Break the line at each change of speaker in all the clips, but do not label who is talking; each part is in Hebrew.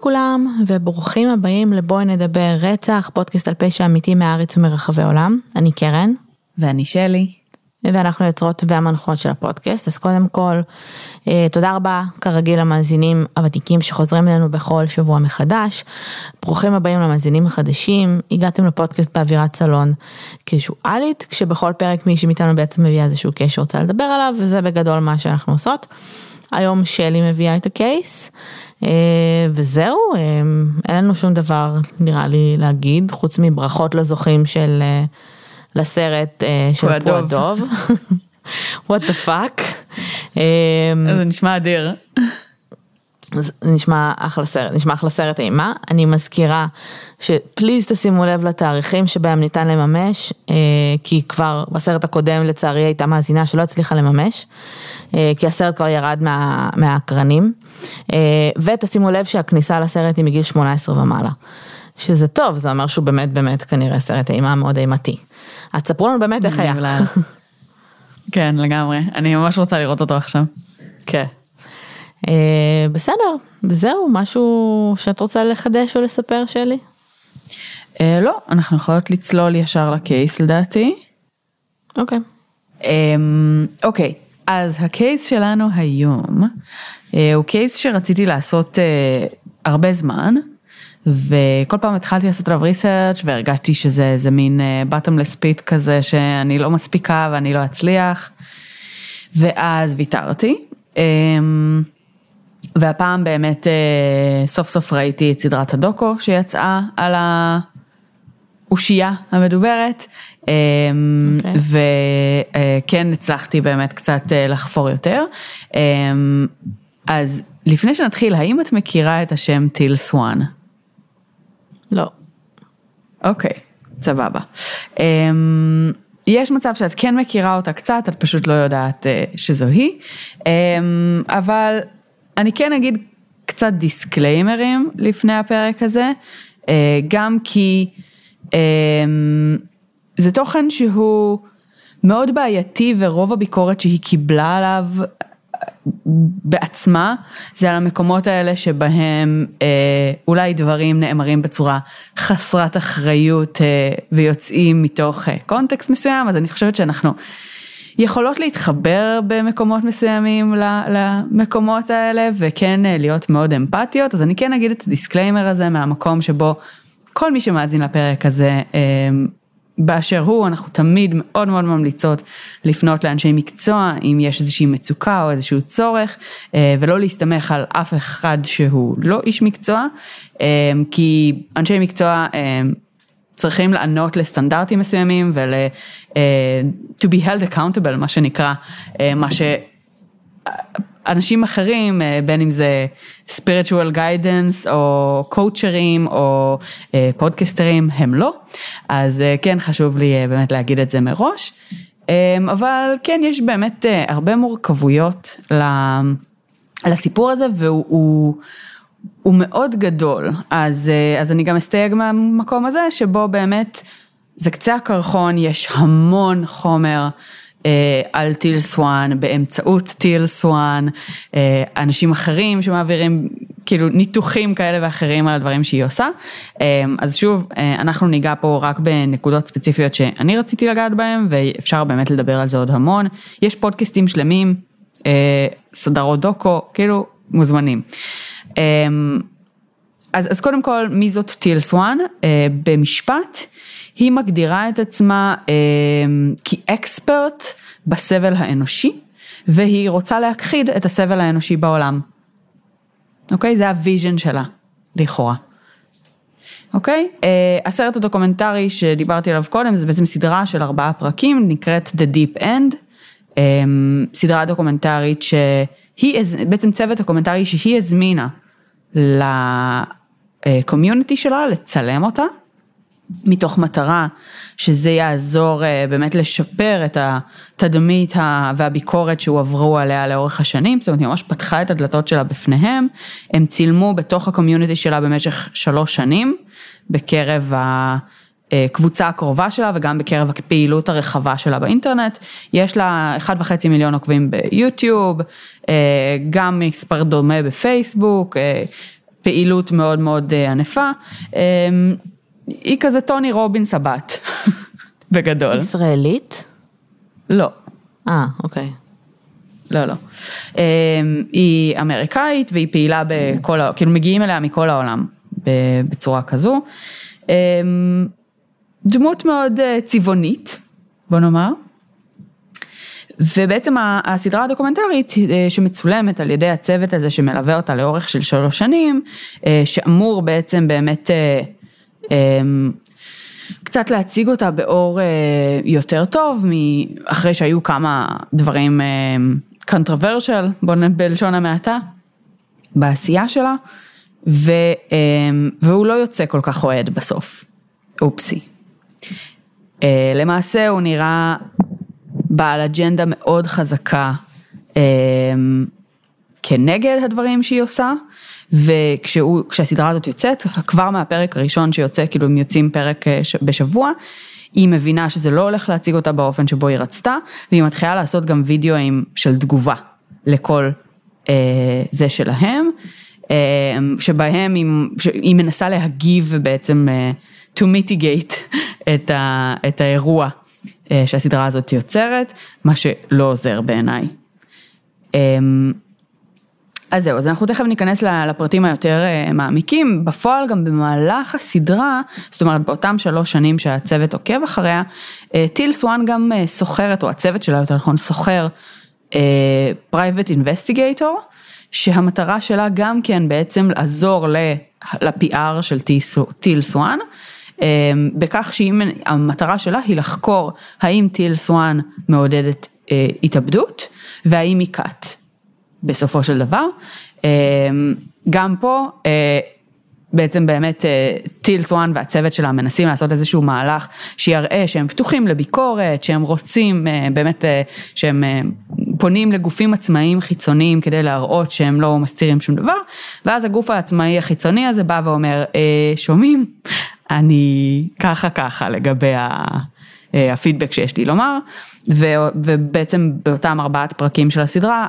לכולם וברוכים הבאים לבואי נדבר רצח, פודקאסט על פשע אמיתי מהארץ ומרחבי עולם. אני קרן.
ואני שלי.
ואנחנו יוצרות והמנחות של הפודקאסט, אז קודם כל, אה, תודה רבה כרגיל למאזינים הוותיקים שחוזרים אלינו בכל שבוע מחדש. ברוכים הבאים למאזינים החדשים, הגעתם לפודקאסט באווירת סלון קזואלית, כשבכל פרק מישהי מאיתנו בעצם מביאה איזשהו קשר שרוצה לדבר עליו, וזה בגדול מה שאנחנו עושות. היום שלי מביאה את הקייס, אה, וזהו, אה, אין לנו שום דבר נראה לי להגיד, חוץ מברכות לזוכים של, אה, לסרט של פועדוב. what the fuck.
זה נשמע אדיר.
זה נשמע אחלה סרט, נשמע אחלה סרט אימה. אני מזכירה שפליז תשימו לב לתאריכים שבהם ניתן לממש, כי כבר בסרט הקודם לצערי הייתה מאזינה שלא הצליחה לממש. אה, כי הסרט כבר ירד מה, מהאקרנים, אה, ותשימו לב שהכניסה לסרט היא מגיל 18 ומעלה, שזה טוב, זה אומר שהוא באמת באמת כנראה סרט אימה מאוד אימתי. אז ספרו לנו באמת איך היה.
כן, לגמרי, אני ממש רוצה לראות אותו עכשיו.
כן. אה, בסדר, וזהו, משהו שאת רוצה לחדש או לספר שלי?
לא, אנחנו יכולות לצלול ישר לקייס לדעתי.
אוקיי.
אוקיי, אז ה case שלנו היום אה, הוא case שרציתי לעשות אה, הרבה זמן, וכל פעם התחלתי לעשות עליו research והרגשתי שזה איזה מין אה, feat כזה שאני לא מספיקה ואני לא אצליח, ואז ויתרתי. והפעם באמת סוף סוף ראיתי את סדרת הדוקו שיצאה על האושייה המדוברת, Okay. אמ, אוקיי. וכן הצלחתי באמת קצת אה, לחפור יותר. אז לפני שנתחיל, האם את מכירה את השם טיל סואן?
לא.
אוקיי, סבבה. אמ, יש מצב שאת כן מכירה אותה קצת, את פשוט לא יודעת אה, שזו היא, אבל אני כן אגיד קצת דיסקליימרים לפני הפרק הזה, אה, גם כי זה תוכן שהוא מאוד בעייתי ורוב הביקורת שהיא קיבלה עליו בעצמה זה על המקומות האלה שבהם אה, אולי דברים נאמרים בצורה חסרת אחריות אה, ויוצאים מתוך אה, context מסוים אז אני חושבת שאנחנו יכולות להתחבר במקומות מסוימים למקומות האלה וכן אה, להיות מאוד אמפתיות. אז אני כן אגיד את ה disclaimer הזה מהמקום שבו כל מי שמאזין לפרק הזה אה, באשר הוא, אנחנו תמיד מאוד מאוד ממליצות לפנות לאנשי מקצוע, אם יש איזושהי מצוקה או איזשהו צורך, אה, ולא להסתמך על אף אחד שהוא לא איש מקצוע, אה, כי אנשי מקצוע אה, צריכים לענות לסטנדרטים מסוימים ול... to be held accountable, מה שנקרא, מה ש... אנשים אחרים, אה, בין אם זה spiritual guidance או קואוצ'רים או פודקסטרים, הם לא. אז אה, כן חשוב לי אה, באמת להגיד את זה מראש. אבל כן, יש באמת הרבה מורכבויות לסיפור הזה והוא הוא, מאוד גדול. אז, אז אני גם אסתייג מהמקום הזה שבו באמת זה קצה הקרחון, יש המון חומר. אה, על טיל סואן באמצעות טיל סואן, אה, אנשים אחרים שמעבירים כאילו ניתוחים כאלה ואחרים על הדברים שהיא עושה. אה, אז שוב, אנחנו ניגע פה רק בנקודות ספציפיות שאני רציתי לגעת בהן ואפשר באמת לדבר על זה עוד המון. יש פודקאסטים שלמים, סדרות דוקו, כאילו מוזמנים. אז, אז קודם כל, מי זאת טיל סואן? במשפט. היא מגדירה את עצמה אה, כ expert בסבל האנושי, והיא רוצה להכחיד את הסבל האנושי בעולם. אוקיי? זה ה vision שלה, לכאורה. אוקיי? אה, הסרט הדוקומנטרי שדיברתי עליו קודם, זה בעצם סדרה של ארבעה פרקים, נקראת The Deep End. אה, סדרה דוקומנטרית שהיא, בעצם צוות דוקומנטרי שהיא הזמינה ל community שלה לצלם אותה. מתוך מטרה שזה יעזור אה, באמת לשפר את התדמית והביקורת שהועברו עליה לאורך השנים, זאת אומרת היא ממש פתחה את הדלתות שלה בפניהם, הם צילמו בתוך הקומיוניטי שלה במשך שלוש שנים, בקרב הקבוצה הקרובה שלה וגם בקרב הפעילות הרחבה שלה באינטרנט, יש לה אחד וחצי מיליון עוקבים ביוטיוב, אה, גם מספר דומה בפייסבוק, אה, פעילות מאוד מאוד אה, ענפה. היא כזה טוני רובינס הבת, בגדול.
ישראלית?
לא.
אה, אוקיי.
לא, לא. היא אמריקאית והיא פעילה בכל, כאילו מגיעים אליה מכל העולם בצורה כזו. אמ, דמות מאוד אה, צבעונית, בוא נאמר. ובעצם הסדרה הדוקומנטרית אה, שמצולמת על ידי הצוות הזה שמלווה אותה לאורך של שלוש שנים, אה, שאמור בעצם באמת אמ, קצת להציג אותה באור יותר טוב, אחרי שהיו כמה דברים controversial, בוא נ... בלשון המעטה, בעשייה שלה, אה, והוא לא יוצא כל כך אוהד בסוף, אופסי. אה, למעשה הוא נראה בעל אג'נדה מאוד חזקה אה, כנגד הדברים שהיא עושה, וכשהסדרה הזאת יוצאת, כבר מהפרק הראשון שיוצא, כאילו הם יוצאים פרק אה, בשבוע, היא מבינה שזה לא הולך להציג אותה באופן שבו היא רצתה, והיא מתחילה לעשות גם וידאוים של תגובה לכל אה, זה שלהם, אה, שבהם היא, היא מנסה להגיב ובעצם אה, to mitigate את, ה, את האירוע אה, שהסדרה הזאת יוצרת, מה שלא עוזר בעיניי. אה, אז זהו, אז אנחנו תכף ניכנס לפרטים היותר אה, מעמיקים. בפועל גם במהלך הסדרה, זאת אומרת באותם שלוש שנים שהצוות עוקב אחריה, אה, טיל סואן גם שוכרת, או הצוות שלה יותר נכון, שוכר private investigator, שהמטרה שלה גם כן בעצם לעזור ל PR של טיל סואן, אה, בכך שהמטרה שלה היא לחקור האם טיל סואן מעודדת אה, התאבדות, והאם היא כת. בסופו של דבר. גם פה בעצם באמת טיל סואן והצוות שלה מנסים לעשות איזשהו מהלך שיראה שהם פתוחים לביקורת, שהם רוצים באמת, שהם פונים לגופים עצמאיים חיצוניים כדי להראות שהם לא מסתירים שום דבר, ואז הגוף העצמאי החיצוני הזה בא ואומר, שומעים, אני ככה ככה לגבי ה... הפידבק שיש לי לומר, ובעצם באותם ארבעת פרקים של הסדרה,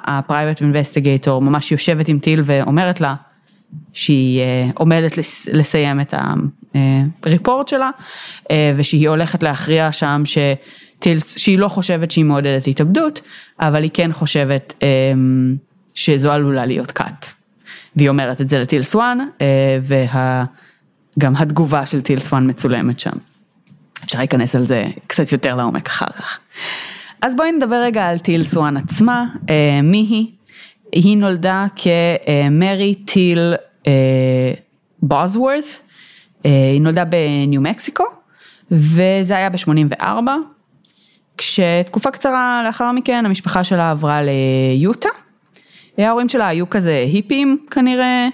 אינבסטיגייטור ממש יושבת עם טיל ואומרת לה שהיא עומדת לסיים את הריפורט שלה, ושהיא הולכת להכריע שם שטיל, שהיא לא חושבת שהיא מעודדת התאבדות, אבל היא כן חושבת שזו עלולה להיות כת. והיא אומרת את זה לטיל סואן, וגם התגובה של טיל סואן מצולמת שם. אפשר להיכנס על זה קצת יותר לעומק אחר כך. אז בואי נדבר רגע על טיל סואן עצמה, אה, מי היא? היא נולדה כמרי טיל אה, בוזוורת, אה, היא נולדה בניו מקסיקו, וזה היה ב-84, כשתקופה קצרה לאחר מכן המשפחה שלה עברה ליוטה. ההורים שלה היו כזה היפים כנראה,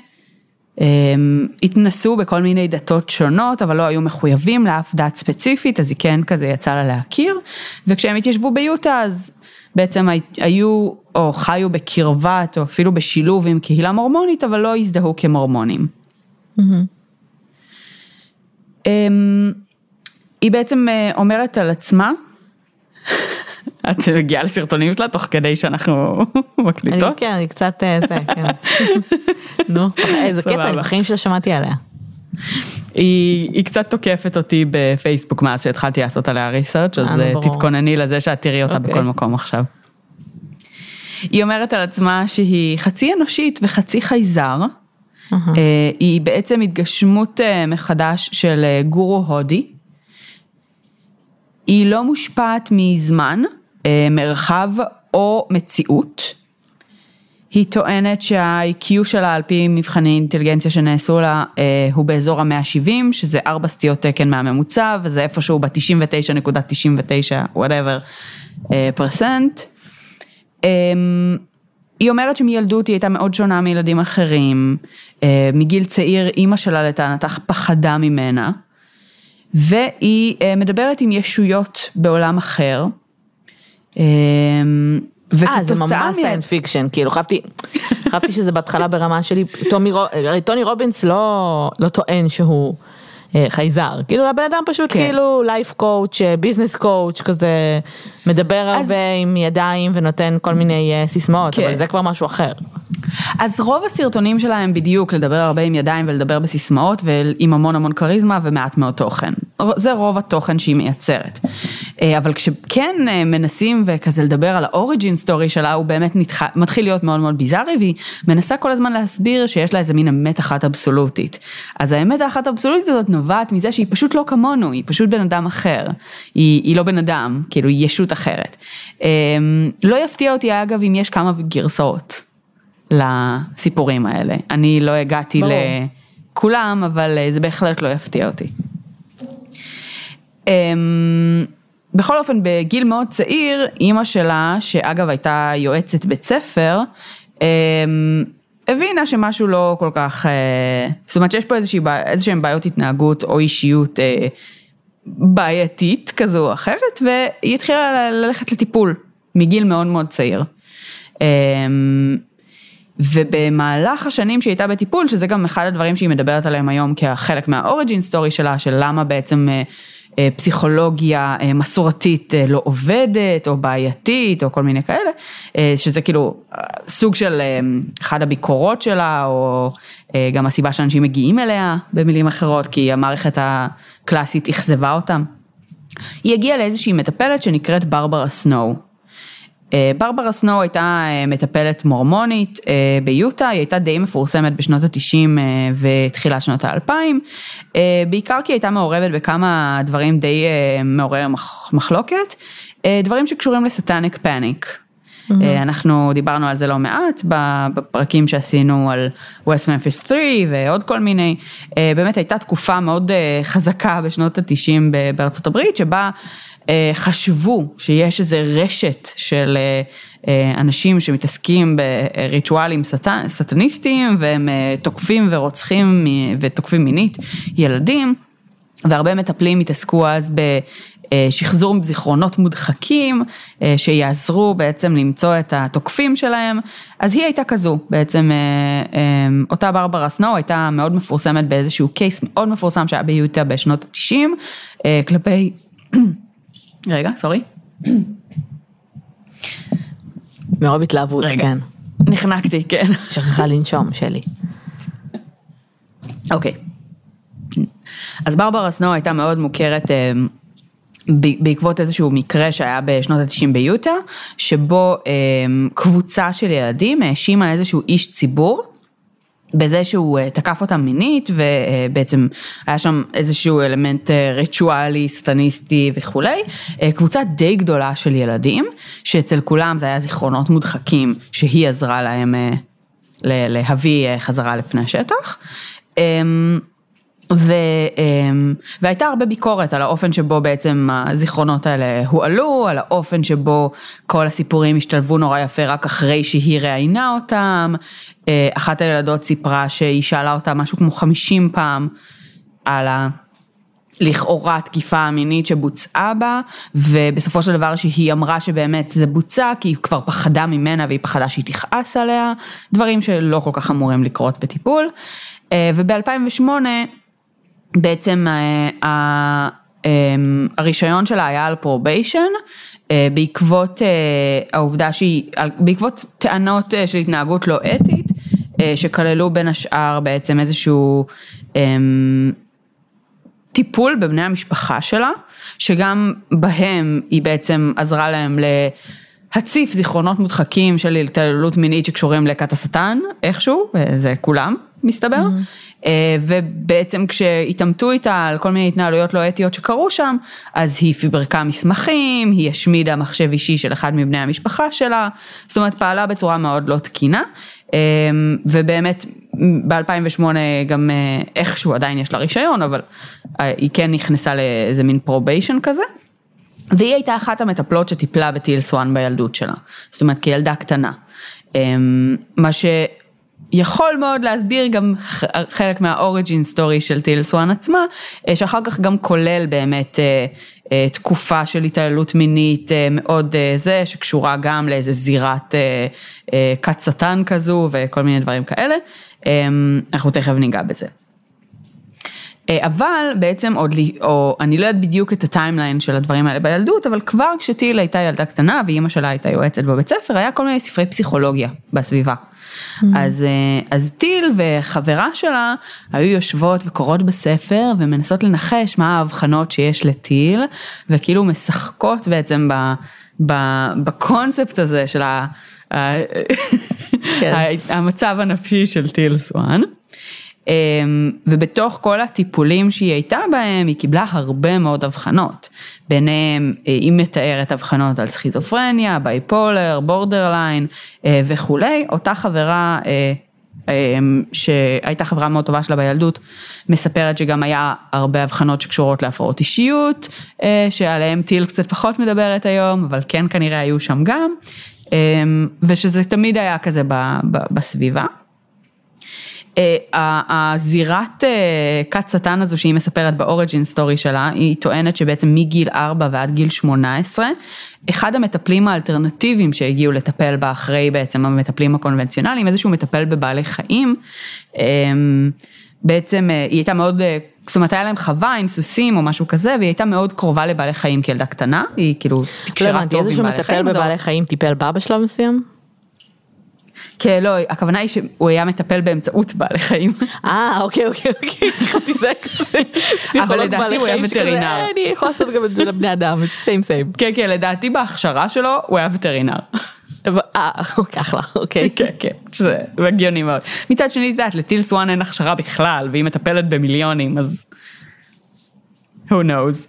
התנסו בכל מיני דתות שונות, אבל לא היו מחויבים לאף דת ספציפית, אז היא כן כזה יצאה לה להכיר, וכשהם התיישבו ביוטה אז בעצם היו או חיו בקרבת או אפילו בשילוב עם קהילה מורמונית, אבל לא הזדהו כמורמונים. היא בעצם אומרת על עצמה, את מגיעה לסרטונים שלה תוך כדי שאנחנו מקליטות?
כן, אני קצת זה, כן. נו, איזה קטע, אני בחיים שלה שמעתי עליה.
היא, היא קצת תוקפת אותי בפייסבוק מאז שהתחלתי לעשות עליה ריסרצ' אז תתכונני לזה שאת תראי אותה okay. בכל מקום עכשיו. היא אומרת על עצמה שהיא חצי אנושית וחצי חייזר. Uh-huh. היא בעצם התגשמות מחדש של גורו הודי. היא לא מושפעת מזמן, מרחב או מציאות. היא טוענת שה-IQ שלה על פי מבחני אינטליגנציה שנעשו לה הוא באזור ה-170, שזה ארבע סטיות תקן מהממוצע, וזה איפשהו ב-99.99 whatever פרסנט. היא אומרת שמילדות היא הייתה מאוד שונה מילדים אחרים, מגיל צעיר אימא שלה לטענתה פחדה ממנה, והיא מדברת עם ישויות בעולם אחר.
אה, זה ממש science fiction, כאילו חשבתי, חשבתי שזה בהתחלה ברמה שלי, טומי, טוני רובינס לא, לא טוען שהוא חייזר, כאילו הבן אדם פשוט כן. כאילו life coach, business coach, כזה מדבר אז... הרבה עם ידיים ונותן כל מיני סיסמאות, כן. אבל זה כבר משהו אחר.
אז רוב הסרטונים שלה הם בדיוק לדבר הרבה עם ידיים ולדבר בסיסמאות ועם המון המון כריזמה ומעט מאוד תוכן. זה רוב התוכן שהיא מייצרת. אה, אבל כשכן אה, מנסים וכזה לדבר על האוריג'ין סטורי שלה, הוא באמת נתח... מתחיל להיות מאוד מאוד ביזארי, והיא מנסה כל הזמן להסביר שיש לה איזה מין אמת אחת אבסולוטית. אז האמת האחת האבסולוטית הזאת נובעת מזה שהיא פשוט לא כמונו, היא פשוט בן אדם אחר. היא, היא לא בן אדם, כאילו היא ישות אחרת. אה, לא יפתיע אותי אגב אם יש כמה גרסאות. לסיפורים האלה. אני לא הגעתי ברור. לכולם, אבל אה, זה בהחלט לא יפתיע אותי. אמ, בכל אופן, בגיל מאוד צעיר, אימא שלה, שאגב הייתה יועצת בית ספר, אמ, הבינה שמשהו לא כל כך, אה, זאת אומרת שיש פה איזשהם בעיות התנהגות או אישיות אה, בעייתית כזו או אחרת, והיא התחילה ללכת לטיפול מגיל מאוד מאוד צעיר. ובמהלך השנים שהיא הייתה בטיפול, שזה גם אחד הדברים שהיא מדברת עליהם היום כחלק מהאוריג'ין סטורי שלה, של למה בעצם אה, אה, פסיכולוגיה אה, מסורתית לא עובדת או בעייתית או כל מיני כאלה, שזה כאילו סוג של אחד הביקורות שלה או גם הסיבה שאנשים מגיעים אליה במילים אחרות, כי המערכת הקלאסית אכזבה אותם. היא הגיעה לאיזושהי מטפלת שנקראת ברברה סנואו. אה, ברברה סנואו הייתה אה, מטפלת מורמונית אה, ביוטה, היא הייתה די מפורסמת בשנות התשעים ותחילת שנות האלפיים, בעיקר כי היא הייתה מעורבת בכמה דברים די מעורר מחלוקת, דברים שקשורים לסטניק פאניק. Mm-hmm. אנחנו דיברנו על זה לא מעט בפרקים שעשינו על West Memphis 3 ועוד כל מיני, באמת הייתה תקופה מאוד חזקה בשנות התשעים בארצות הברית שבה חשבו שיש איזה רשת של אה, אה, אנשים שמתעסקים בריטואלים סטניסטיים והם תוקפים ורוצחים ותוקפים מינית ילדים, והרבה מטפלים התעסקו אז בשחזור זיכרונות מודחקים שיעזרו בעצם למצוא את התוקפים שלהם, אז היא הייתה כזו בעצם, אותה ברברה סנואו הייתה מאוד מפורסמת באיזשהו קייס מאוד מפורסם שהיה ביוטה בשנות ה-90 כלפי רגע, סורי.
מרוב התלהבות, כן.
נחנקתי, כן.
שכחה לנשום, שלי.
אוקיי. אז ברברה סנואו הייתה מאוד מוכרת אה, בעקבות איזשהו מקרה שהיה בשנות ה-90 ביוטה, שבו אה, קבוצה של ילדים האשימה איזשהו איש ציבור. בזה שהוא אה, תקף אותם מינית ובעצם היה שם איזשהו אלמנט אה, ריטואלי, סטניסטי וכולי, אה, קבוצה די גדולה של ילדים, שאצל כולם זה היה זיכרונות מודחקים שהיא עזרה להם להביא חזרה לפני השטח. ו, אמ, והייתה הרבה ביקורת על האופן שבו בעצם הזיכרונות האלה הועלו, על האופן שבו כל הסיפורים השתלבו נורא יפה רק אחרי שהיא ראיינה אותם. אה, אחת הילדות סיפרה שהיא שאלה אותה משהו כמו 50 פעם על ה... לכאורה תקיפה המינית שבוצעה בה, ובסופו של דבר שהיא אמרה שבאמת זה בוצע, כי היא כבר פחדה ממנה והיא פחדה שהיא תכעס עליה, דברים שלא כל כך אמורים לקרות בטיפול. אה, וב-2008 בעצם אה, אמ, הרישיון שלה היה על probation, אה, בעקבות אה, העובדה שהיא, בעקבות טענות של התנהגות לא אתית, שכללו בין השאר בעצם איזשהו אמ, טיפול בבני המשפחה שלה, שגם בהם היא בעצם עזרה להם להציף זיכרונות מודחקים של התעללות מינית שקשורים לכת השטן, איכשהו, זה כולם מסתבר. Mm-hmm. אה, ובעצם כשהתעמתו איתה על כל מיני התנהלויות לא אתיות שקרו שם, אז היא פיברקה מסמכים, היא השמידה מחשב אישי של אחד מבני המשפחה שלה, זאת אומרת פעלה בצורה מאוד לא תקינה, אה, ובאמת ב-2008 גם אה, איכשהו עדיין יש לה רישיון, אבל היא כן נכנסה לאיזה מין probation כזה. והיא הייתה אחת המטפלות שטיפלה בטיל סואן בילדות שלה, זאת אומרת כילדה קטנה. מה ש... יכול מאוד להסביר גם חלק מהאוריג'ין סטורי של טיל סואן עצמה, אה, שאחר כך גם כולל באמת אה, אה, תקופה של התעללות מינית מאוד זה, שקשורה גם לאיזה זירת כת שטן כזו וכל מיני דברים כאלה, אנחנו תכף ניגע בזה. אה, אבל בעצם עוד, לי- או אני לא יודעת בדיוק את הטיימליין של הדברים האלה בילדות, אבל כבר כשטיל הייתה ילדה קטנה ואימא שלה הייתה יועצת בבית ספר, היה כל מיני ספרי פסיכולוגיה בסביבה. אז, אה, אז טיל וחברה שלה היו יושבות וקוראות בספר ומנסות לנחש מה ההבחנות שיש לטיל, וכאילו משחקות בעצם ב, ב, בקונספט הזה של ה,
כן.
המצב הנפשי של טיל סואן. אמ, ובתוך כל הטיפולים שהיא הייתה בהם, היא קיבלה הרבה מאוד אבחנות. ביניהם, אה, היא מתארת אבחנות על סכיזופרניה, bipolar, borderline אה, וכולי. אותה חברה, אה, אמ, שהייתה חברה מאוד טובה שלה בילדות, מספרת שגם היה הרבה אבחנות שקשורות להפרעות אישיות, שעליהם טיל קצת פחות מדברת היום, אבל כן כנראה היו שם גם, אמ, ושזה תמיד היה כזה בסביבה. אה, הזירת אה, כת שטן הזו שהיא מספרת באוריג'ין סטורי שלה, היא טוענת שבעצם מגיל 4 ועד גיל 18, אחד המטפלים האלטרנטיביים שהגיעו לטפל בה אחרי בעצם המטפלים הקונבנציונליים, איזשהו מטפל בבעלי חיים, אה, בעצם אה, היא הייתה מאוד, זאת אומרת היה להם חווה עם סוסים או משהו כזה, והיא הייתה מאוד קרובה לבעלי חיים כילדה קטנה, היא כאילו
לא
תקשרה
הבנתי,
טוב עם
איזשהו
בעלי
מטפל
חיים. זו-
בבעלי חיים טיפל בה בשלב מסוים?
כן, לא, הכוונה היא שהוא היה מטפל באמצעות בעלי חיים.
אה, אוקיי, אוקיי, אוקיי, חשבתי זה כזה פסיכולוג
לדעתי
בעלי חיים שכזה. "אה, אני יכול לעשות גם את זה לבני אדם, סיים סיים.
כן, כן, לדעתי בהכשרה שלו הוא היה וטרינר.
אה, אוקיי, אחלה, אוקיי.
כן, כן, שזה הגיוני מאוד. מצד שני, את יודעת, לטיל סואן אין הכשרה בכלל, והיא מטפלת במיליונים, אז... who knows.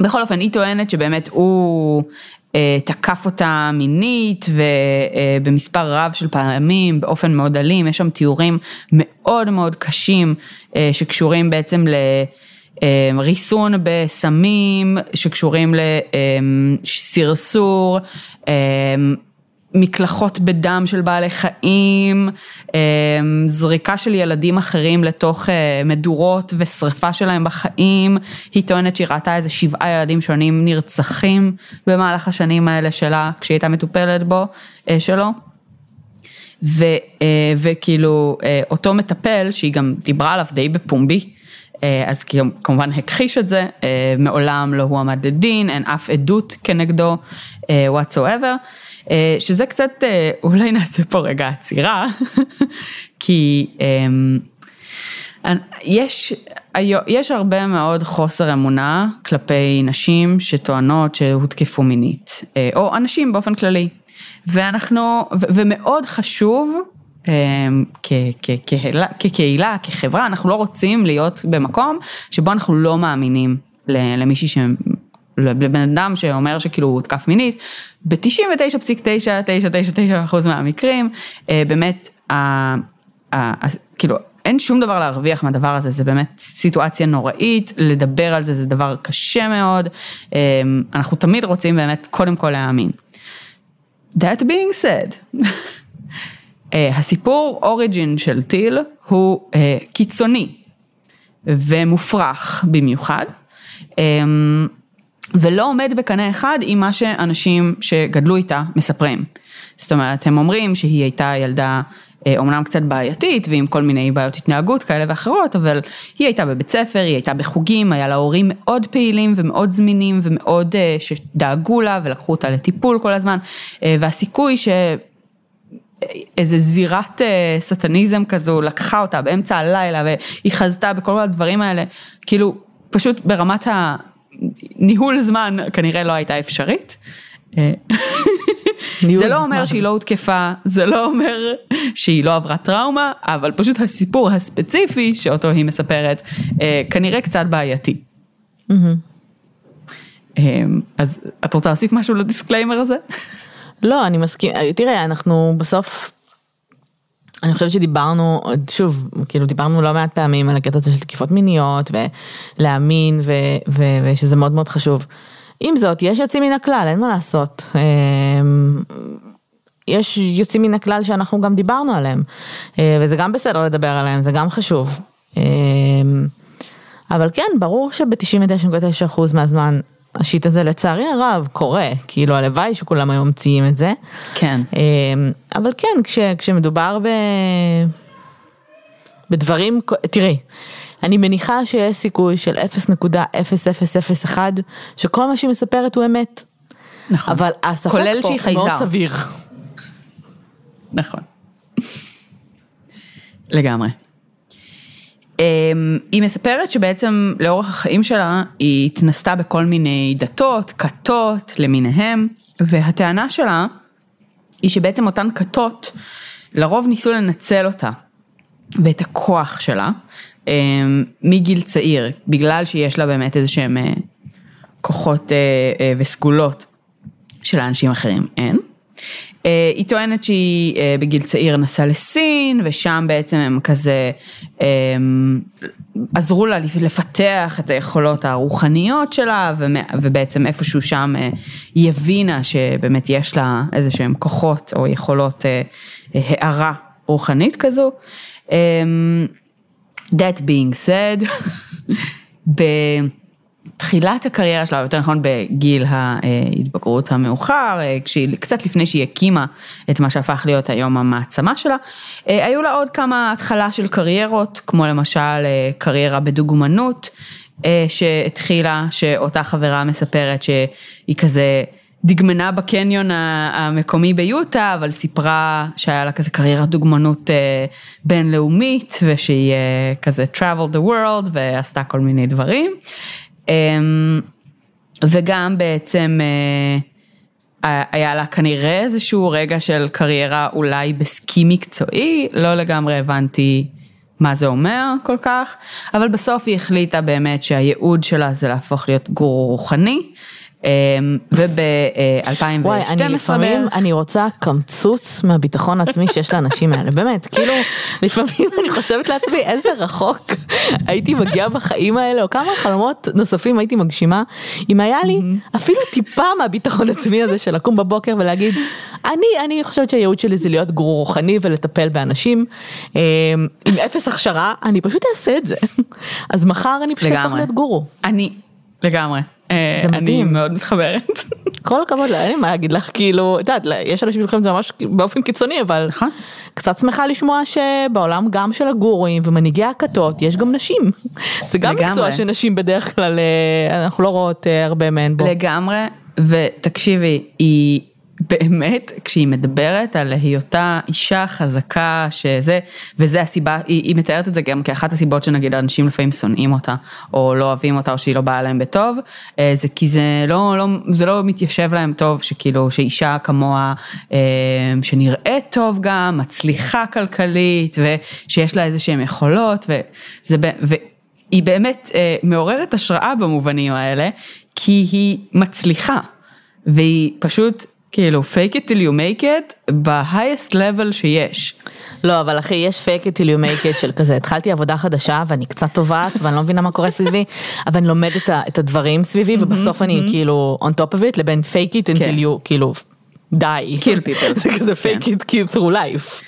בכל אופן, היא טוענת שבאמת הוא תקף אותה מינית ובמספר רב של פעמים, באופן מאוד אלים, יש שם תיאורים מאוד מאוד קשים אה, שקשורים בעצם ל... אה, ריסון בסמים שקשורים לסרסור, אה, מקלחות בדם של בעלי חיים, אה, זריקה של ילדים אחרים לתוך אה, מדורות ושריפה שלהם בחיים. היא טוענת שהיא ראתה איזה שבעה ילדים שונים נרצחים במהלך השנים האלה שלה, כשהיא הייתה מטופלת בו, אה, שלו. ו, וכאילו אותו מטפל שהיא גם דיברה עליו די בפומבי, אז כמובן הכחיש את זה, מעולם לא הועמד לדין, אין אף עדות כנגדו אה, whatsoever, אה, שזה קצת, אה, אולי נעשה פה רגע עצירה, כי אה, יש, יש הרבה מאוד חוסר אמונה כלפי נשים שטוענות שהותקפו מינית, אה, או אנשים באופן כללי. ואנחנו, ו- ומאוד חשוב, אה, כהלה- כקהילה, כחברה, אנחנו לא רוצים להיות במקום שבו אנחנו לא מאמינים למישהי. לבן אדם שאומר שכאילו הוא הותקף מינית, ב-99.999% מהמקרים, אה, באמת, ה- ה- ה- כאילו, אין שום דבר להרוויח מהדבר הזה, זה באמת סיטואציה נוראית, לדבר על זה זה דבר קשה מאוד, אה, אנחנו תמיד רוצים באמת קודם כל להאמין. That being said, אה, הסיפור אוריג'ין של טיל הוא קיצוני ומופרך במיוחד, ולא עומד בקנה אחד עם מה שאנשים שגדלו איתה מספרים. זאת אומרת, הם אומרים שהיא הייתה ילדה אה, אומנם קצת בעייתית ועם כל מיני בעיות התנהגות כאלה ואחרות, אבל היא הייתה בבית ספר, היא הייתה בחוגים, היה לה הורים מאוד פעילים ומאוד זמינים ומאוד אה, שדאגו לה ולקחו אותה לטיפול כל הזמן, אה, והסיכוי ש... איזה זירת סטניזם כזו לקחה אותה באמצע הלילה והיא חזתה בכל הדברים האלה, כאילו פשוט ברמת הניהול זמן כנראה לא הייתה אפשרית. אה,
ניהול
זה לא אומר. שהיא לא הותקפה, זה לא אומר שהיא לא עברה טראומה, אבל פשוט הסיפור הספציפי שאותו היא מספרת אה, כנראה קצת בעייתי. אה, אז את רוצה להוסיף משהו ל disclaimer הזה?
לא, אני מסכים, תראה, אנחנו בסוף, אני חושבת שדיברנו, שוב, כאילו דיברנו לא מעט פעמים על הקטע הזה של תקיפות מיניות, ולהאמין, ו, ו, ושזה מאוד מאוד חשוב. עם זאת, יש יוצאים מן הכלל, אין מה לעשות. אמ, יש יוצאים מן הכלל שאנחנו גם דיברנו עליהם, אה, וזה גם בסדר לדבר עליהם, זה גם חשוב. אמ, אבל כן, ברור שב-99.9% מהזמן השיט הזה לצערי הרב קורה, כאילו הלוואי שכולם היו ממציאים את זה.
כן.
אמ, אבל כן, כש, כשמדובר ב... בדברים, תראי, אני מניחה שיש סיכוי של 0.0001 שכל מה שהיא מספרת הוא אמת.
נכון.
אבל הספק פה הוא מאוד. סביר.
נכון. לגמרי. אמ, היא מספרת שבעצם לאורך החיים שלה היא התנסתה בכל מיני דתות, כתות למיניהם, והטענה שלה היא שבעצם אותן כתות לרוב ניסו לנצל אותה ואת הכוח שלה אמ, מגיל צעיר, בגלל שיש לה באמת איזה שהם אה, כוחות אה, אה, וסגולות שלאנשים אחרים אין. אה, היא טוענת שהיא אה, בגיל צעיר נסעה לסין, ושם בעצם הם כזה אה, עזרו לה לפתח את היכולות הרוחניות שלה, ובעצם איפשהו שם אה, היא הבינה שבאמת יש לה איזה שהם כוחות או יכולות הארה רוחנית כזו. אה, That being said, בתחילת הקריירה שלה, יותר נכון בגיל ההתבגרות המאוחר, כשהיא, קצת לפני שהיא הקימה את מה שהפך להיות היום המעצמה שלה, היו לה עוד כמה התחלה של קריירות, כמו למשל קריירה בדוגמנות, שהתחילה, שאותה חברה מספרת שהיא כזה, דגמנה בקניון המקומי ביוטה, אבל סיפרה שהיה לה כזה קריירת דוגמנות בינלאומית, ושהיא כזה travel the world ועשתה כל מיני דברים. וגם בעצם היה לה כנראה איזשהו רגע של קריירה אולי בסקי מקצועי, לא לגמרי הבנתי מה זה אומר כל כך, אבל בסוף היא החליטה באמת שהייעוד שלה זה להפוך להיות גורו רוחני. וב-2012
וואי, אני לפעמים, אני רוצה קמצוץ מהביטחון העצמי שיש לאנשים האלה, באמת, כאילו, לפעמים אני חושבת לעצמי איזה רחוק הייתי מגיעה בחיים האלה, או כמה חלומות נוספים הייתי מגשימה, אם היה לי אפילו טיפה מהביטחון העצמי הזה של לקום בבוקר ולהגיד, אני, אני חושבת שהייעוד שלי זה להיות גרור רוחני ולטפל באנשים, עם אפס הכשרה, אני פשוט אעשה את זה. אז מחר אני פשוט אהפוך להיות גורו.
אני, לגמרי.
זה מדהים.
אני מאוד מתחברת.
כל הכבוד, אין לי מה להגיד לך, כאילו, את יודעת, יש אנשים שלוקחים את זה ממש באופן קיצוני, אבל
נכון.
קצת שמחה לשמוע שבעולם גם של הגורואים ומנהיגי הכתות יש גם נשים. זה גם
לגמרי.
מקצוע שנשים בדרך כלל, אה, אנחנו לא רואות אה, הרבה מהן בו.
לגמרי, ותקשיבי, היא באמת, כשהיא מדברת על היותה אישה חזקה, שזה, וזה הסיבה, היא, היא מתארת את זה גם כאחת הסיבות שנגיד אנשים לפעמים שונאים אותה, או לא אוהבים אותה, או שהיא לא באה להם בטוב, אה, זה כי זה לא, לא, זה לא מתיישב להם טוב, שכאילו, שאישה כמוה, אה, שנראית טוב גם, מצליחה כלכלית, ושיש לה איזה שהן יכולות, וזה, והיא באמת אה, מעוררת השראה במובנים האלה, כי היא מצליחה, והיא פשוט, כאילו, fake it till you make it ב-highest level שיש.
לא, אבל אחי, יש fake it till you make it של כזה, התחלתי עבודה חדשה ואני קצת טובעת ואני לא מבינה מה קורה סביבי, אבל אני לומדת את הדברים סביבי ובסוף אני כאילו on top of it, לבין fake it
כן.
until you כאילו die.
Kill people.
זה כזה
כן.
fake it kill through life.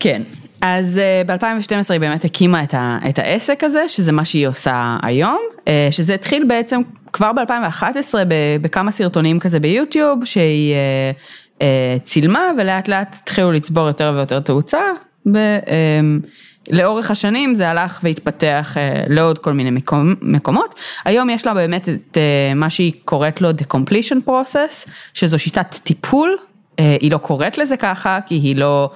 כן. אז ב-2012 היא באמת הקימה את, ה, את העסק הזה, שזה מה שהיא עושה היום, אה, שזה התחיל בעצם כבר ב-2011 בכמה סרטונים כזה ביוטיוב, שהיא אה, אה, צילמה ולאט לאט התחילו לצבור יותר ויותר תאוצה. אה, לאורך השנים זה הלך והתפתח לעוד כל מיני מקום, מקומות. היום יש לה באמת את מה שהיא קוראת לו The Completion Process, שזו שיטת טיפול, היא לא קוראת לזה ככה, כי היא לא,